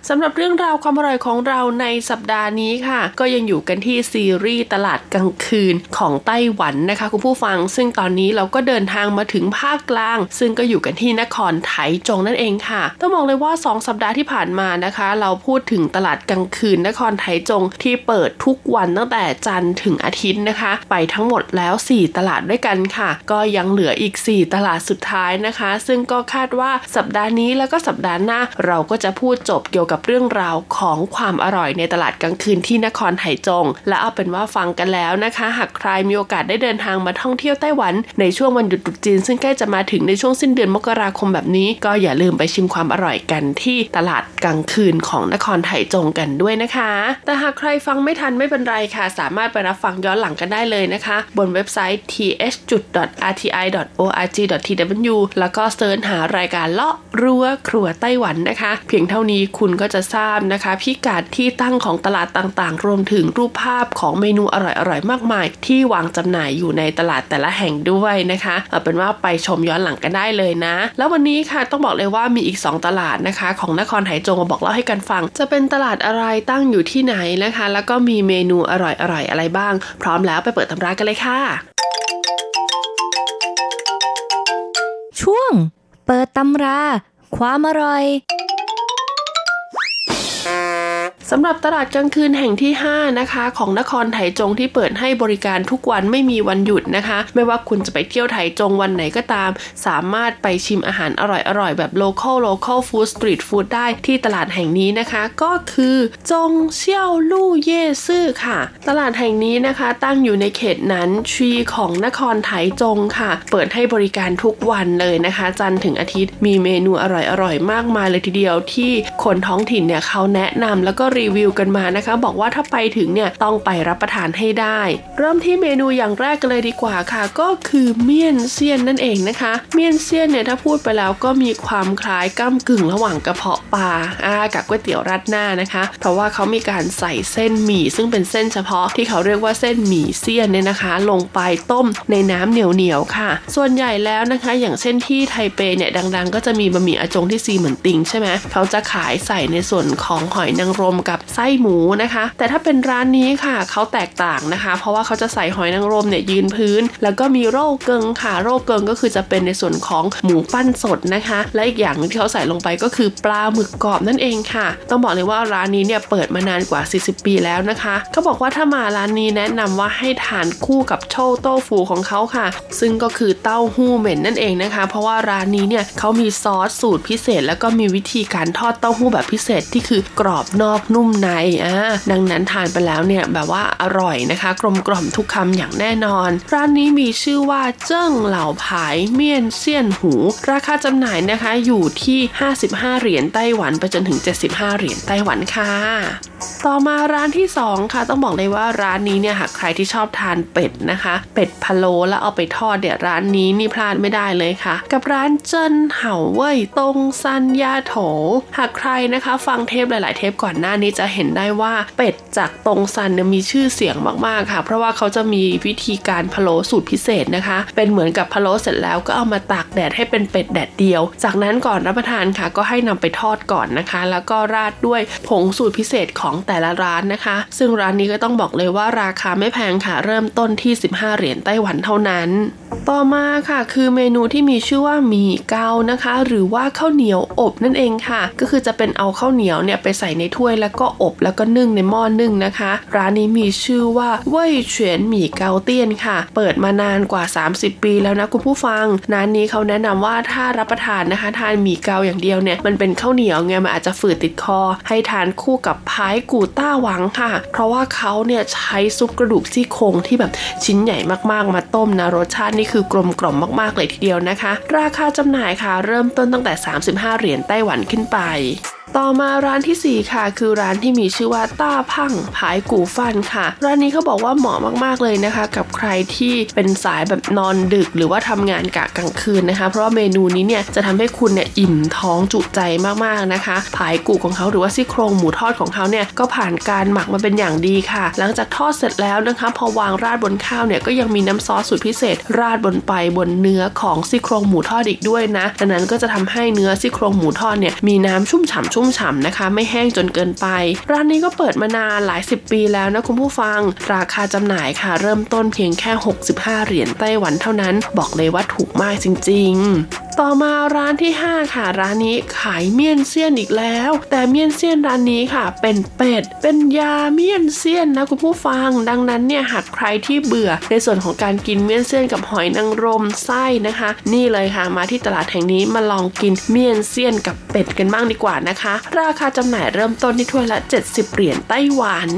สำหรับเรื่องราวความอร่อยของเราในสัปดาห์นี้ค่ะ ก็ยังอยู่กันที่ซีรีส์ตลาดกลางคืนของไต้หวันนะคะคุณผู้ฟัง ซึ่งตอนนี้เราก็เดินทางมาถึงภาคกลาง ซึ่งก็อยู่กันที่นครไถจงนั่นเองค่ะ ต้องบอกเลยว่า 2 สัปดาห์ที่ผ่านมานะคะ เราพูดถึงตลาดกลางคืนนครไทจงที่เปิดทุกวันตั้งแต่จันทร์ถึงอาทิตย์นะคะ ไปทั้งหมดแล้ว 4 ตลาดด้วยกันค่ะ ก็ยังเหลืออีก 4 ตลาดสุดท้ายนะคะ ซึ่งก็คาดว่าสัปดาห์นี้แล้วก็สัปดาห์หน้า เราก็จะพูดจบเกี่ยวกับเรื่องราวของความอร่อยในตลาดกลางคืนที่นครไถจง และเอาเป็นว่าฟังกันแล้วนะคะ หากใครมีโอกาสได้เดินทางมาท่องเที่ยวไต้หวัน ในช่วงวันหยุดตรุษจีน ซึ่งใกล้จะมาถึงในช่วงสิ้นเดือนมกราคมแบบนี้ ก็อย่าลืมไปชิมความอร่อยกันที่ตลาดกลางคืนของนครไถจงกันด้วยนะคะ แต่หากใครฟังไม่ทันไม่เป็นไรค่ะ สามารถไปรับฟังย้อนหลังกันได้เลยนะคะ บนเว็บไซต์ th.rti.org.tw แล้วก็เสิร์ชหารายการเลาะรั้วครัวไต้หวันนะคะ เพียงเท่านี้คุณก็จะทราบนะคะพิกัดที่ตั้งของตลาดต่างๆ รวมถึงรูปภาพของเมนูอร่อยๆมากมาย ที่วางจำหน่ายอยู่ในตลาดแต่ละแห่งด้วยนะคะเอาเป็นว่าไปชมย้อนหลังกันได้เลยนะ แล้ววันนี้ค่ะต้องบอกเลยว่ามีอีก 2 ตลาดนะคะ ของนครไหจงมาบอกเล่าให้กันฟัง จะเป็นตลาดอะไรตั้งอยู่ที่ไหนนะคะ แล้วก็มีเมนูอร่อยอออะไรบ้าง พร้อมแล้วไปเปิดตำรากันเลยค่ะ ช่วง เปิดตำรา ความอร่อย สำหรับตลาดกลางคืนแห่งที่ 5 นะคะ ของนครไถจงที่เปิดให้บริการทุกวันไม่มีวันหยุดนะคะ ไม่ว่าคุณจะไปเที่ยวไถจงวันไหนก็ตาม สามารถไปชิมอาหารอร่อยๆ แบบ local local food street food ได้ที่ตลาดแห่งนี้นะคะ ก็คือจงเซี่ยวลู่เย่ซื่อค่ะ ตลาดแห่งนี้นะคะ ตั้งอยู่ในเขตนั้นชีของนครไถจงค่ะ เปิดให้บริการทุกวันเลยนะคะ จันทร์ถึงอาทิตย์มีเมนูอร่อยๆมากมายเลยทีเดียวที่คนท้องถิ่นเนี่ยเขาแนะนำแล้วก็รีวิวกันมานะคะ บอกว่าถ้าไปถึงเนี่ยต้องไปรับประทานให้ได้ เริ่มที่เมนูอย่างแรกกันเลยดีกว่าค่ะ ก็คือเมี่ยนเซียนนั่นเองนะคะ เมี่ยนเซียนเนี่ยถ้าพูดไปแล้วก็มีความคล้ายก้ากึ่งระหว่างกระเพาะปลาอากับก๋วยเตี๋ยวรัดหน้านะคะ เพราะว่าเขามีการใส่เส้นหมี่ซึ่งเป็นเส้นเฉพาะที่เขาเรียกว่าเส้นหมี่เซียนเนี่ยนะคะ ลงไปต้มในน้ำเหนียวๆค่ะ ส่วนใหญ่แล้วนะคะ อย่างเช่นที่ไทเปเนี่ยดัง ๆ ก็จะมีบะหมี่อาจงที่ซีเหมือนติงใช่ไหมเขาจะขายใส่ในส่วนของหอยนางรมกับไส้หมูนะคะ แต่ถ้าเป็นร้านนี้ค่ะเขาแตกต่างนะคะ เพราะว่าเขาจะใส่หอยนางรมเนี่ยยืนพื้น แล้วก็มีโรคเกิงค่ะโรคเกิงก็คือจะเป็นในส่วนของหมูปั้นสดนะคะ และอีกอย่างที่เขาใส่ลงไปก็คือปลาหมึกกรอบนั่นเองค่ะ ต้องบอกเลยว่าร้านนี้เนี่ยเปิดมานานกว่า 40 ปีแล้วนะคะเขาบอกว่าถ้ามาร้านนี้แนะนำว่าให้ทานคู่กับโชโต้ฟูของเขาค่ะ ซึ่งก็คือเต้าหู้เหม็นนั่นเองนะคะ เพราะว่าร้านนี้เนี่ยเขามีซอสสูตรพิเศษ แล้วก็มีวิธีการทอดเต้าหู้แบบพิเศษที่คือกรอบนอกนุ่มในอ่าดังนั้นทานไปแล้วเนี่ยแบบว่าอร่อยนะคะ กลมกล่อมทุกคำอย่างแน่นอน ร้านนี้มีชื่อว่าเจิ้งเหล่าผายเมี่ยนเซียนหู ราคาจำหน่ายนะคะอยู่ที่ 55 เหรียญไต้หวันไปจนถึง 75 เหรียญไต้หวันค่ะ ต่อมาร้านที่ 2 ค่ะ ต้องบอกเลยว่าร้านนี้เนี่ยหากใครที่ชอบทานเป็ดนะคะ เป็ดพะโล้แล้วเอาไปทอดเดี๋ยวร้านนี้นี่พลาดไม่ได้เลยค่ะ กับร้านเจิ้นเห่าเว่ยตงซันยาโถ หากใครนะคะ ฟังเทปหลาย ๆ เทปก่อนหน้านี้จะเห็นได้ว่าเป็ดจากตรงซันเนี่ยมีชื่อเสียงมากๆค่ะ เพราะว่าเขาจะมีวิธีการพะโล้สูตรพิเศษนะคะ เป็นเหมือนกับพะโล้เสร็จแล้วก็เอามาตากแดดให้เป็นเป็ดแดดเดียว จากนั้นก่อนรับประทานค่ะ ก็ให้นำไปทอดก่อนนะคะ แล้วก็ราดด้วยผงสูตรพิเศษของแต่ละร้านนะคะ ซึ่งร้านนี้ก็ต้องบอกเลยว่าราคาไม่แพงค่ะ เริ่มต้นที่ 15 เหรียญไต้หวันเท่านั้น ต่อมาค่ะ คือเมนูที่มีชื่อว่าหมี่เกานะคะ หรือว่าข้าวเหนียวอบนั่นเองค่ะ ก็คือจะเป็นเอาข้าวเหนียวเนี่ยไปใส่ในถ้วยแล้วก็อบแล้วก็นึ่งในหม้อนึ่งนะคะ ร้านนี้มีชื่อว่าเว่ยเฉียนหมี่เกาเตี้ยนค่ะ เปิดมานานกว่า 30 ปีแล้วนะคุณผู้ฟังร้านนี้เขาแนะนำว่าถ้ารับประทานนะคะ ทานหมี่เกาอย่างเดียวเนี่ยมันเป็นข้าวเหนียวไงมันอาจจะฝืดติดคอ ให้ทานคู่กับพายกูต้าหวังค่ะ เพราะว่าเขาเนี่ยใช้ซุปกระดูกซี่โครงที่แบบชิ้นใหญ่มากๆ มาต้มนะรสชาตินี่คือกลมกล่อมมากๆเลยทีเดียวนะคะ ราคาจำหน่ายค่ะ เริ่มต้นตั้งแต่ 35 เหรียญไต้หวันขึ้นไป ต่อมาร้านที่ 4 ค่ะ คือร้านที่มีชื่อว่าต้าพังผายกูฟันค่ะ ร้านนี้เขาบอกว่าเหมาะมากๆเลยนะคะ กับใครที่เป็นสายแบบนอนดึก หรือว่าทำงานกะกลางคืนนะคะ เพราะว่าเมนูนี้เนี่ยจะทำให้คุณเนี่ยอิ่มท้องจุใจมากๆนะคะผายกูของเขาหรือว่าซี่โครงหมูทอดของเขาเนี่ยก็ผ่านการหมักมาเป็นอย่างดีค่ะ หลังจากทอดเสร็จแล้วนะคะ พอวางราดบนข้าวเนี่ยก็ยังมีน้ำซอสสูตรพิเศษ ราดบนไปบนเนื้อของซี่โครงหมูทอดอีกด้วยนะดังนั้นก็จะทำให้เนื้อซี่โครงหมูทอดเนี่ยมีน้ำชุ่มฉ่ำชุ่มฉ่ำนะคะ ไม่แห้งจนเกินไป ร้านนี้ก็เปิดมานานหลายสิบปีแล้วนะคุณผู้ฟัง ราคาจำหน่ายค่ะ เริ่มต้นเพียงแค่ 65 เหรียญไต้หวันเท่านั้น บอกเลยว่าถูกมากจริง ๆต่อมาร้านที่ 5 ค่ะ ร้านนี้ขายเมี่ยนเซียนอีกแล้ว แต่เมี่ยนเซียนร้านนี้ค่ะ เป็นเป็ด เป็นยาเมี่ยนเซียนนะคุณผู้ฟัง ดังนั้นเนี่ยหากใครที่เบื่อในส่วนของการกินเมี่ยนเซียนกับหอยนางรมไส้นะคะ นี่เลยค่ะมาที่ตลาดแห่งนี้มาลองกินเมี่ยนเซียนกับเป็ดกันบ้างดีกว่านะคะ ราคาจำหน่ายเริ่มต้นที่ถ้วยละ 70 เหรียญไต้หวัน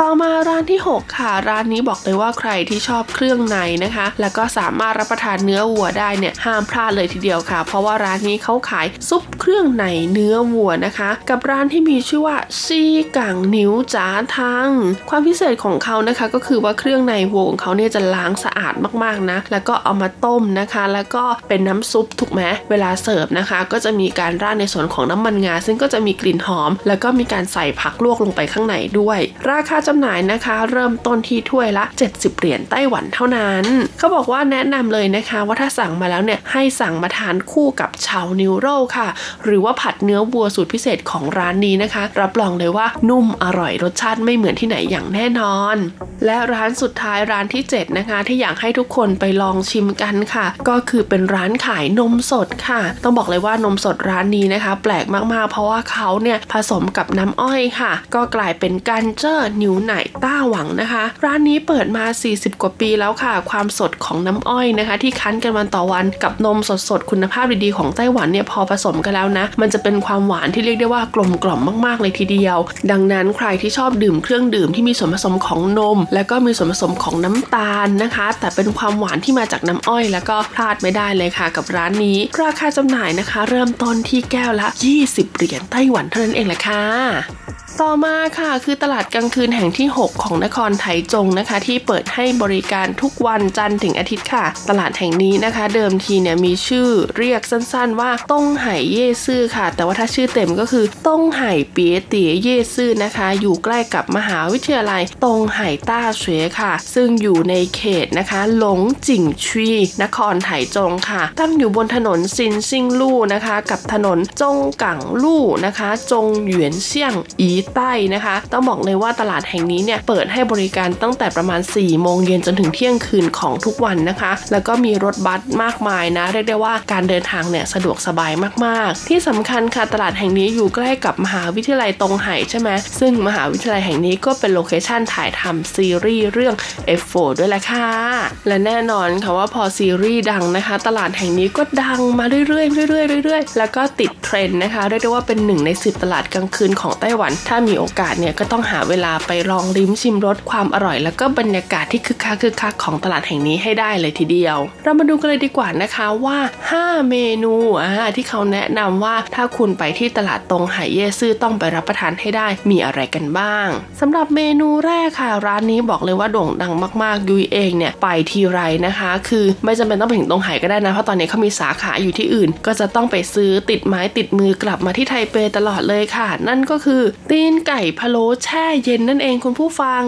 ต่อมาร้านที่ 6 ค่ะ ร้านนี้บอกเลยว่าใครที่ชอบเครื่องในนะคะ แล้วก็สามารถรับประทานเนื้อวัวได้เนี่ยห้ามพลาดเลยทีเดียวค่ะ เพราะว่าร้านนี้เขาขายซุปเครื่องในเนื้อวัวนะคะ กับร้านที่มีชื่อว่าซีกังนิ้วจ๋าทังความพิเศษของเขานะคะ ก็คือว่าเครื่องในวัวของเขาเนี่ยจะล้างสะอาดมากๆนะแล้วก็เอามาต้มนะคะ แล้วก็เป็นน้ำซุปถูกไหมเวลาเสิร์ฟนะคะ ก็จะมีการราดในส่วนของน้ำมันงา ซึ่งก็จะมีกลิ่นหอม แล้วก็มีการใส่ผักลวกลงไปข้างในด้วย ราคาจำหน่ายนะคะ เริ่มต้นที่ถ้วยละ 70 เหรียญไต้หวันเท่านั้น เขาบอกว่าแนะนำเลยนะคะ ว่าถ้าสั่งมาแล้วเนี่ยให้สั่งมาทานคู่กับเฉานิวโรค่ะ หรือว่าผัดเนื้อวัวสูตรพิเศษของร้านนี้นะคะ รับรองเลยว่านุ่มอร่อยรสชาติไม่เหมือนที่ไหนอย่างแน่นอน และร้านสุดท้ายร้านที่ 7 นะคะ ที่อยากให้ทุกคนไปลองชิมกันค่ะ ก็คือเป็นร้านขายนมสดค่ะ ต้องบอกเลยว่านมสดร้านนี้นะคะ แปลกมากๆ เพราะว่าเขาเนี่ยผสมกับน้ำอ้อยค่ะ ก็กลายเป็นการเจอร์นิวไหนต้าหวังนะคะ ร้านนี้เปิดมา 40 กว่าปีแล้วค่ะ ความสดของน้ำอ้อยนะคะ ที่คั้นกันวันต่อวันกับนมสดๆคุณภาพดีๆของไต้หวันเนี่ยพอผสมกันแล้วนะ มันจะเป็นความหวานที่เรียกได้ว่ากลมกล่อมมากๆเลยทีเดียว ดังนั้นใครที่ชอบดื่มเครื่องดื่มที่มีส่วนผสมของนม และก็มีส่วนผสมของน้ำตาลนะคะ แต่เป็นความหวานที่มาจากน้ำอ้อย แล้วก็พลาดไม่ได้เลยค่ะกับร้านนี้ ราคาจำหน่ายนะคะ เริ่มต้นที่แก้วละ 20 เหรียญไต้หวันเท่านั้นเองแหละค่ะต่อมาค่ะคือตลาดกลางคืนแห่งที่ 6 ของนครไถจงนะคะ ที่เปิดให้บริการทุกวันจันทร์ถึงอาทิตย์ค่ะ ตลาดแห่งนี้นะคะ เดิมทีเนี่ยมีชื่อเรียกสั้นๆว่าต้งไห่เย่ซื่อค่ะ แต่ว่าถ้าชื่อเต็มก็คือต้งไห่เปียเตี๋ยเย่ซื่อนะคะ อยู่ใกล้กับมหาวิทยาลัยตงไห่ต้าเฉวยค่ะ ซึ่งอยู่ในเขตนะคะหลงจิ่งชีนครไถจงค่ะ ตั้งอยู่บนถนนซินซิงลู่นะคะ กับถนนจงกังลู่นะคะ จงหยวนเซี่ยงอีใต้นะคะ ต้องบอกเลยว่าตลาดแห่งนี้เนี่ยเปิดให้บริการตั้งแต่ประมาณ4โมงเย็นจนถึงเที่ยงคืนของทุกวันนะคะ แล้วก็มีรถบัสมากมายนะ เรียกได้ว่าการเดินทางเนี่ยสะดวกสบายมากๆ ที่สำคัญค่ะตลาดแห่งนี้อยู่ใกล้กับมหาวิทยาลัยตรงไหใช่ไหมซึ่งมหาวิทยาลัยแห่งนี้ก็เป็นโลเคชันถ่ายทำซีรีส์เรื่อง F4 ด้วยแหละค่ะ และแน่นอนค่ะว่าพอซีรีส์ดังนะคะ ตลาดแห่งนี้ก็ดังมาเรื่อยๆเรื่อยๆเรื่อยๆ แล้วก็ติดเทรนด์นะคะเรียกได้ว่าเป็นหนึ่งในสิบตลาดกลางคืนของไต้หวัน ถ้ามีโอกาสเนี่ยก็ต้องหาเวลาไปลองลิ้มชิมรสความอร่อย แล้วก็บรรยากาศที่คึกคักคึกคักของตลาดแห่งนี้ให้ได้เลยทีเดียว เรามาดูกันเลยดีกว่านะคะว่า5 เมนูอ่าที่เขาแนะนำว่าถ้าคุณไปที่ตลาดตรงไหเย่ซื่อต้องไปรับประทานให้ได้มีอะไรกันบ้างสำหรับเมนูแรกค่ะ ร้านนี้บอกเลยว่าโด่งดังมาก ๆ ยุยเองเนี่ยไปทีไรนะคะ คือไม่จำเป็นต้องไปถึงตรงไหก็ได้นะ เพราะตอนนี้เขามีสาขาอยู่ที่อื่น ก็จะต้องไปซื้อติดไม้ติดมือกลับมาที่ไทเปตลอดเลยค่ะ นั่นก็คือตีนไก่พะโล้แช่เย็นนั่นเองคุณผู้ฟัง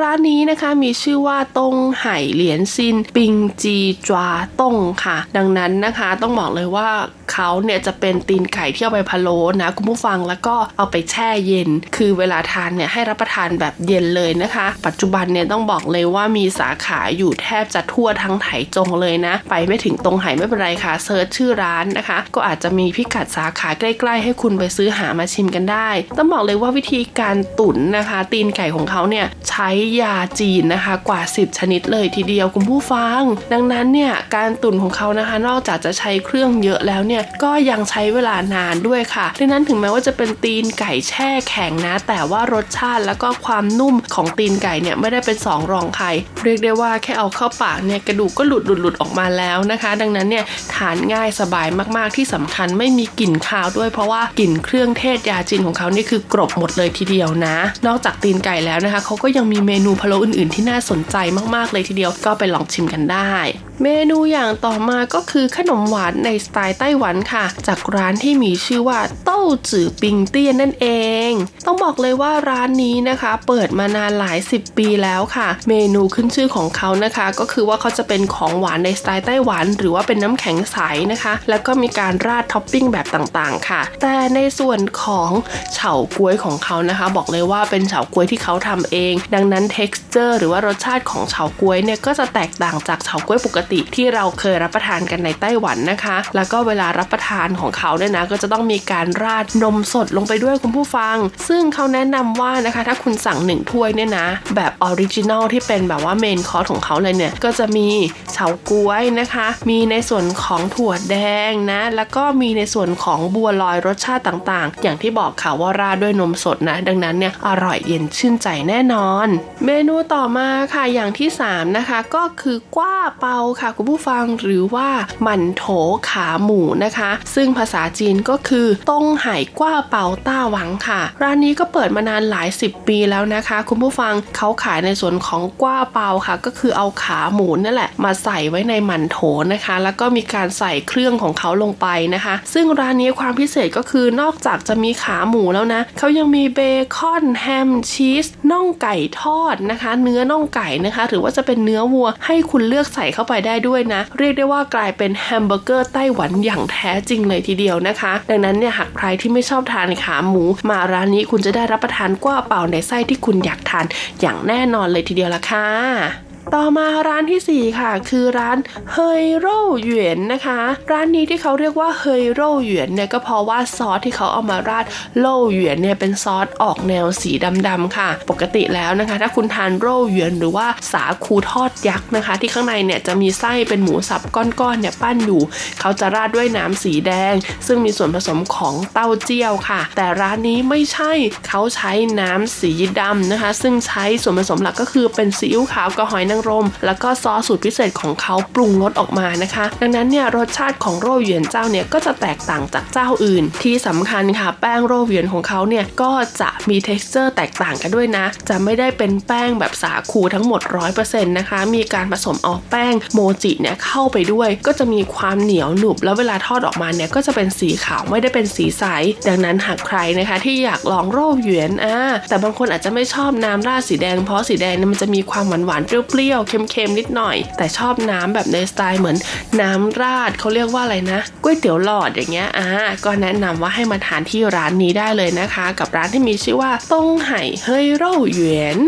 ร้านนี้นะคะมีชื่อว่าตงไห่เหลียนซิน ปิงจีจวาตงค่ะ ดังนั้นนะคะต้องบอกเลยว่าเขาเนี่ยจะเป็นตีนไก่ที่เอาไปพะโล้นะคุณผู้ฟังแล้วก็เอาไปแช่เย็น คือเวลาทานเนี่ยให้รับประทานแบบเย็นเลยนะคะ ปัจจุบันเนี่ยต้องบอกเลยว่ามีสาขาอยู่แทบจะทั่วทั้งไถจงเลยนะ ไปไม่ถึงตรงไหไม่เป็นไรค่ะเซิร์ชชื่อร้านนะคะ ก็อาจจะมีพิกัดสาขาใกล้ๆ ให้คุณไปซื้อหามาชิมกันได้ ต้องบอกเลยว่าวิธีการตุ๋นนะคะ ตีนไก่ของเขาเนี่ยใช้ยาจีนนะคะกว่า 10 ชนิดเลยทีเดียวคุณผู้ฟัง ดังนั้นเนี่ยการตุ๋นของเขานะคะ นอกจากจะใช้เครื่องเยอะแล้วเนี่ยก็ยังใช้เวลานานด้วยค่ะดังนั้นถึงแม้ว่าจะเป็นตีนไก่แช่แข็งนะ แต่ว่ารสชาติแล้วก็ความนุ่มของตีนไก่เนี่ยไม่ได้เป็นสองรองใครเรียกได้ว่าแค่เอาเข้าปากเนี่ยกระดูกก็หลุดหลุดหลุดออกมาแล้วนะคะ ดังนั้นเนี่ยทานง่ายสบายมากๆที่สำคัญไม่มีกลิ่นคาวด้วยเพราะว่ากลิ่นเครื่องเทศยาจีนของเขานี่คือกรบหมดเลยทีเดียวนะ นอกจากตีนไก่แล้วนะคะเขาก็ยังมีเมนูพะโล้อื่นๆ ที่น่าสนใจมากๆเลยทีเดียวก็ไปลองชิมกันได้ เมนูอย่างต่อมาก็คือขนมหวานในสไตล์ไต้หวันค่ะ จากร้านที่มีชื่อว่าเต้าจื่อปิงเตี้ยนนั่นเอง ต้องบอกเลยว่าร้านนี้นะคะ เปิดมานานหลายสิบปีแล้วค่ะ เมนูขึ้นชื่อของเขานะคะ ก็คือว่าเขาจะเป็นของหวานในสไตล์ไต้หวัน หรือว่าเป็นน้ำแข็งใสนะคะ แล้วก็มีการราดท็อปปิ้งแบบต่างๆ ค่ะ แต่ในส่วนของเฉาก๊วยของเขานะคะ บอกเลยว่าเป็นเฉาก๊วยที่เขาทำเอง ดังนั้น texture หรือว่ารสชาติของเฉาก๊วยเนี่ยก็จะแตกต่างจากเฉาก๊วยปกติที่เราเคยรับประทานกันในไต้หวันนะคะ แล้วก็เวลารับประทานของเขาเนี่ยนะก็จะต้องมีการราดนมสดลงไปด้วยคุณผู้ฟัง ซึ่งเขาแนะนำว่านะคะ ถ้าคุณสั่งหนึ่งถ้วยเนี่ยนะ แบบ original ที่เป็นแบบว่า main course ของเขาเลยเนี่ย ก็จะมีเฉาก๊วยนะคะ มีในส่วนของถั่วแดงนะ แล้วก็มีในส่วนของบัวลอยรสชาติต่างๆ อย่างที่บอกค่ะว่าราดด้วยนมสดนะ ดังนั้นเนี่ยอร่อยเย็นชื่นใจแน่นอน เมนูต่อมาค่ะอย่างที่ 3 นะคะ ก็คือ กว้าเปาค่ะคุณผู้ฟังหรือว่าหมั่นโถขาหมูนะคะ ซึ่งภาษาจีนก็คือ東海刈包大王ค่ะ ร้านนี้ก็เปิดมานานหลายสิบปีแล้วนะคะ คุณผู้ฟังเขาขายในส่วนของกว้าเปาค่ะ ก็คือเอาขาหมูนั่นแหละ มาใส่ไว้ในหมั่นโถนะคะ แล้วก็มีการใส่เครื่องของเขาลงไปนะคะ ซึ่งร้านนี้ความพิเศษก็คือนอกจากจะมีขาหมูแล้วนะเขายังมีเบคอนแฮมชีสน่องไก่ทอดนะคะ เนื้อน่องไก่นะคะ หรือว่าจะเป็นเนื้อวัวให้คุณเลือกใส่เข้าไปได้ด้วยนะ เรียกได้ว่ากลายเป็นแฮมเบอร์เกอร์ไต้หวันอย่างแท้จริงเลยทีเดียวนะคะ ดังนั้นเนี่ยหากใครที่ไม่ชอบทานขาหมู มาร้านนี้คุณจะได้รับประทานกว้าเปาในไส้ที่คุณอยากทานอย่างแน่นอนเลยทีเดียวละค่ะ ต่อมาร้านที่ 4 ค่ะ คือร้านเฮยโร่หยวนนะคะ ร้านนี้ที่เขาเรียกว่าเฮยโร่หยวนเนี่ยก็เพราะว่าซอสที่เขาเอามาราดโร่หยวนเนี่ยเป็นซอสออกแนวสีดำๆค่ะ ปกติแล้วนะคะ ถ้าคุณทานโร่หยวนหรือว่าสาคูทอดยักษ์นะคะ ที่ข้างในเนี่ยจะมีไส้เป็นหมูสับก้อนๆเนี่ยปั้นอยู่ เขาจะราดด้วยน้ำสีแดง ซึ่งมีส่วนผสมของเต้าเจี้ยวค่ะ แต่ร้านนี้ไม่ใช่เขาใช้น้ำสีดำนะคะ ซึ่งใช้ส่วนผสมหลักก็คือเป็นซีอิ๊วขาวกับหอยนางรม แล้วก็ซอสสูตรพิเศษของเขาปรุงรสออกมานะคะ ดังนั้นเนี่ยรสชาติของโรเหวียนเจ้าเนี่ยก็จะแตกต่างจากเจ้าอื่น ที่สำคัญค่ะแป้งโรเหวียนของเขาเนี่ยก็จะมี t e x t อร์แตกต่างกันด้วยนะ จะไม่ได้เป็นแป้งแบบสาคูทั้งหมด 100%นะคะ มีการผสมเอาแป้งโมจิเนี่ยเข้าไปด้วย ก็จะมีความเหนียวหนุบ แล้วเวลาทอดออกมาเนี่ยก็จะเป็นสีขาวไม่ได้เป็นสีใส ดังนั้นหากใครนะคะที่อยากลองโรเหวียนอ่าแต่บางคนอาจจะไม่ชอบน้ำราดสีแดงเพราะสีแดงเนี่ยมันจะมีความหวานๆเปรี้ยวรี้ยวๆเค็มๆนิดหน่อย แต่ชอบน้ำแบบในสไตล์เหมือนน้ำราดเขาเรียกว่าอะไรนะก๋วยเตี๋ยวหลอดอย่างเงี้ยอ่าก็แนะนำว่าให้มาทานที่ร้านนี้ได้เลยนะคะ กับร้านที่มีชื่อว่าตงไห่เฮยเร่าเหวียน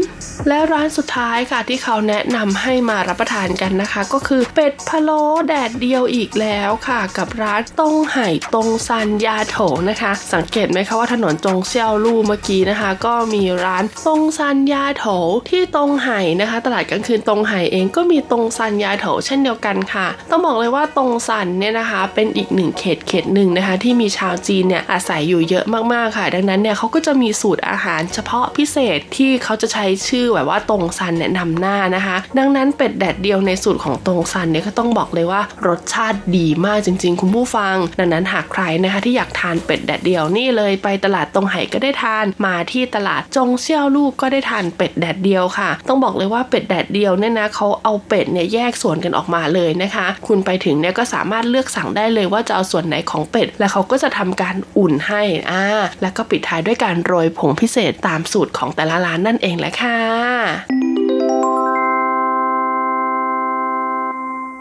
และร้านสุดท้ายค่ะที่เขาแนะนำให้มารับประทานกันนะคะ ก็คือเป็ดพะโล้แดดเดียวอีกแล้วค่ะ กับร้านตงไห่ตงซันยาโถนะคะ สังเกตไหมคะว่าถนนจงเซี่ยวลู่เมื่อกี้นะคะ ก็มีร้านตงซันยาโถที่ตงไห่นะคะ ตลาดกลางคืนตรงไหเองก็มีตรงซันยายโถเช่นเดียวกันค่ะ ต้องบอกเลยว่าตรงซันเนี่ยนะคะเป็นอีกหนึ่งเขตเขตหนึ่งนะคะ ที่มีชาวจีนเนี่ยอาศัยอยู่เยอะมากๆค่ะ ดังนั้นเนี่ยเขาก็จะมีสูตรอาหารเฉพาะพิเศษที่เขาจะใช้ชื่อแบบว่าตรงซันเนี่ยนำหน้านะคะ ดังนั้นเป็ดแดดเดียวในสูตรของตรงซันเนี่ยก็ต้องบอกเลยว่ารสชาติดีมากจริง ๆ คุณผู้ฟัง ดังนั้นหากใครนะคะที่อยากทานเป็ดแดดเดียวนี่เลยไปตลาดตรงไหก็ได้ทาน มาที่ตลาดจงเซี่ยวลูกก็ได้ทานเป็ดแดดเดียวค่ะ ต้องบอกเลยว่าเป็ดแดดเดียวเนี่ยนะเขาเอาเป็ดเนี่ยแยกส่วนกันออกมาเลยนะคะ คุณไปถึงเนี่ยก็สามารถเลือกสั่งได้เลยว่าจะเอาส่วนไหนของเป็ด และเขาก็จะทำการอุ่นให้อ่าแล้วก็ปิดท้ายด้วยการโรยผงพิเศษตามสูตรของแต่ละร้านนั่นเองแหละค่ะ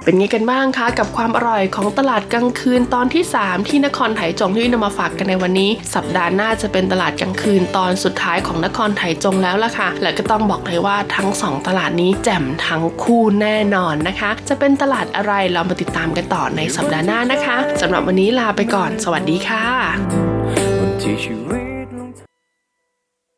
เป็นไงกันบ้างคะ กับความอร่อยของตลาดกลางคืนตอนที่ 3 ที่นครไถจงที่นำมาฝากกันในวันนี้ สัปดาห์หน้าจะเป็นตลาดกลางคืนตอนสุดท้ายของนครไถจงแล้วล่ะค่ะ และก็ต้องบอกเลยว่าทั้ง 2 ตลาดนี้แจ่มทั้งคู่แน่นอนนะคะ จะเป็นตลาดอะไรเรามาติดตามกันต่อในสัปดาห์หน้านะคะสำหรับวันนี้ลาไปก่อน สวัสดีค่ะ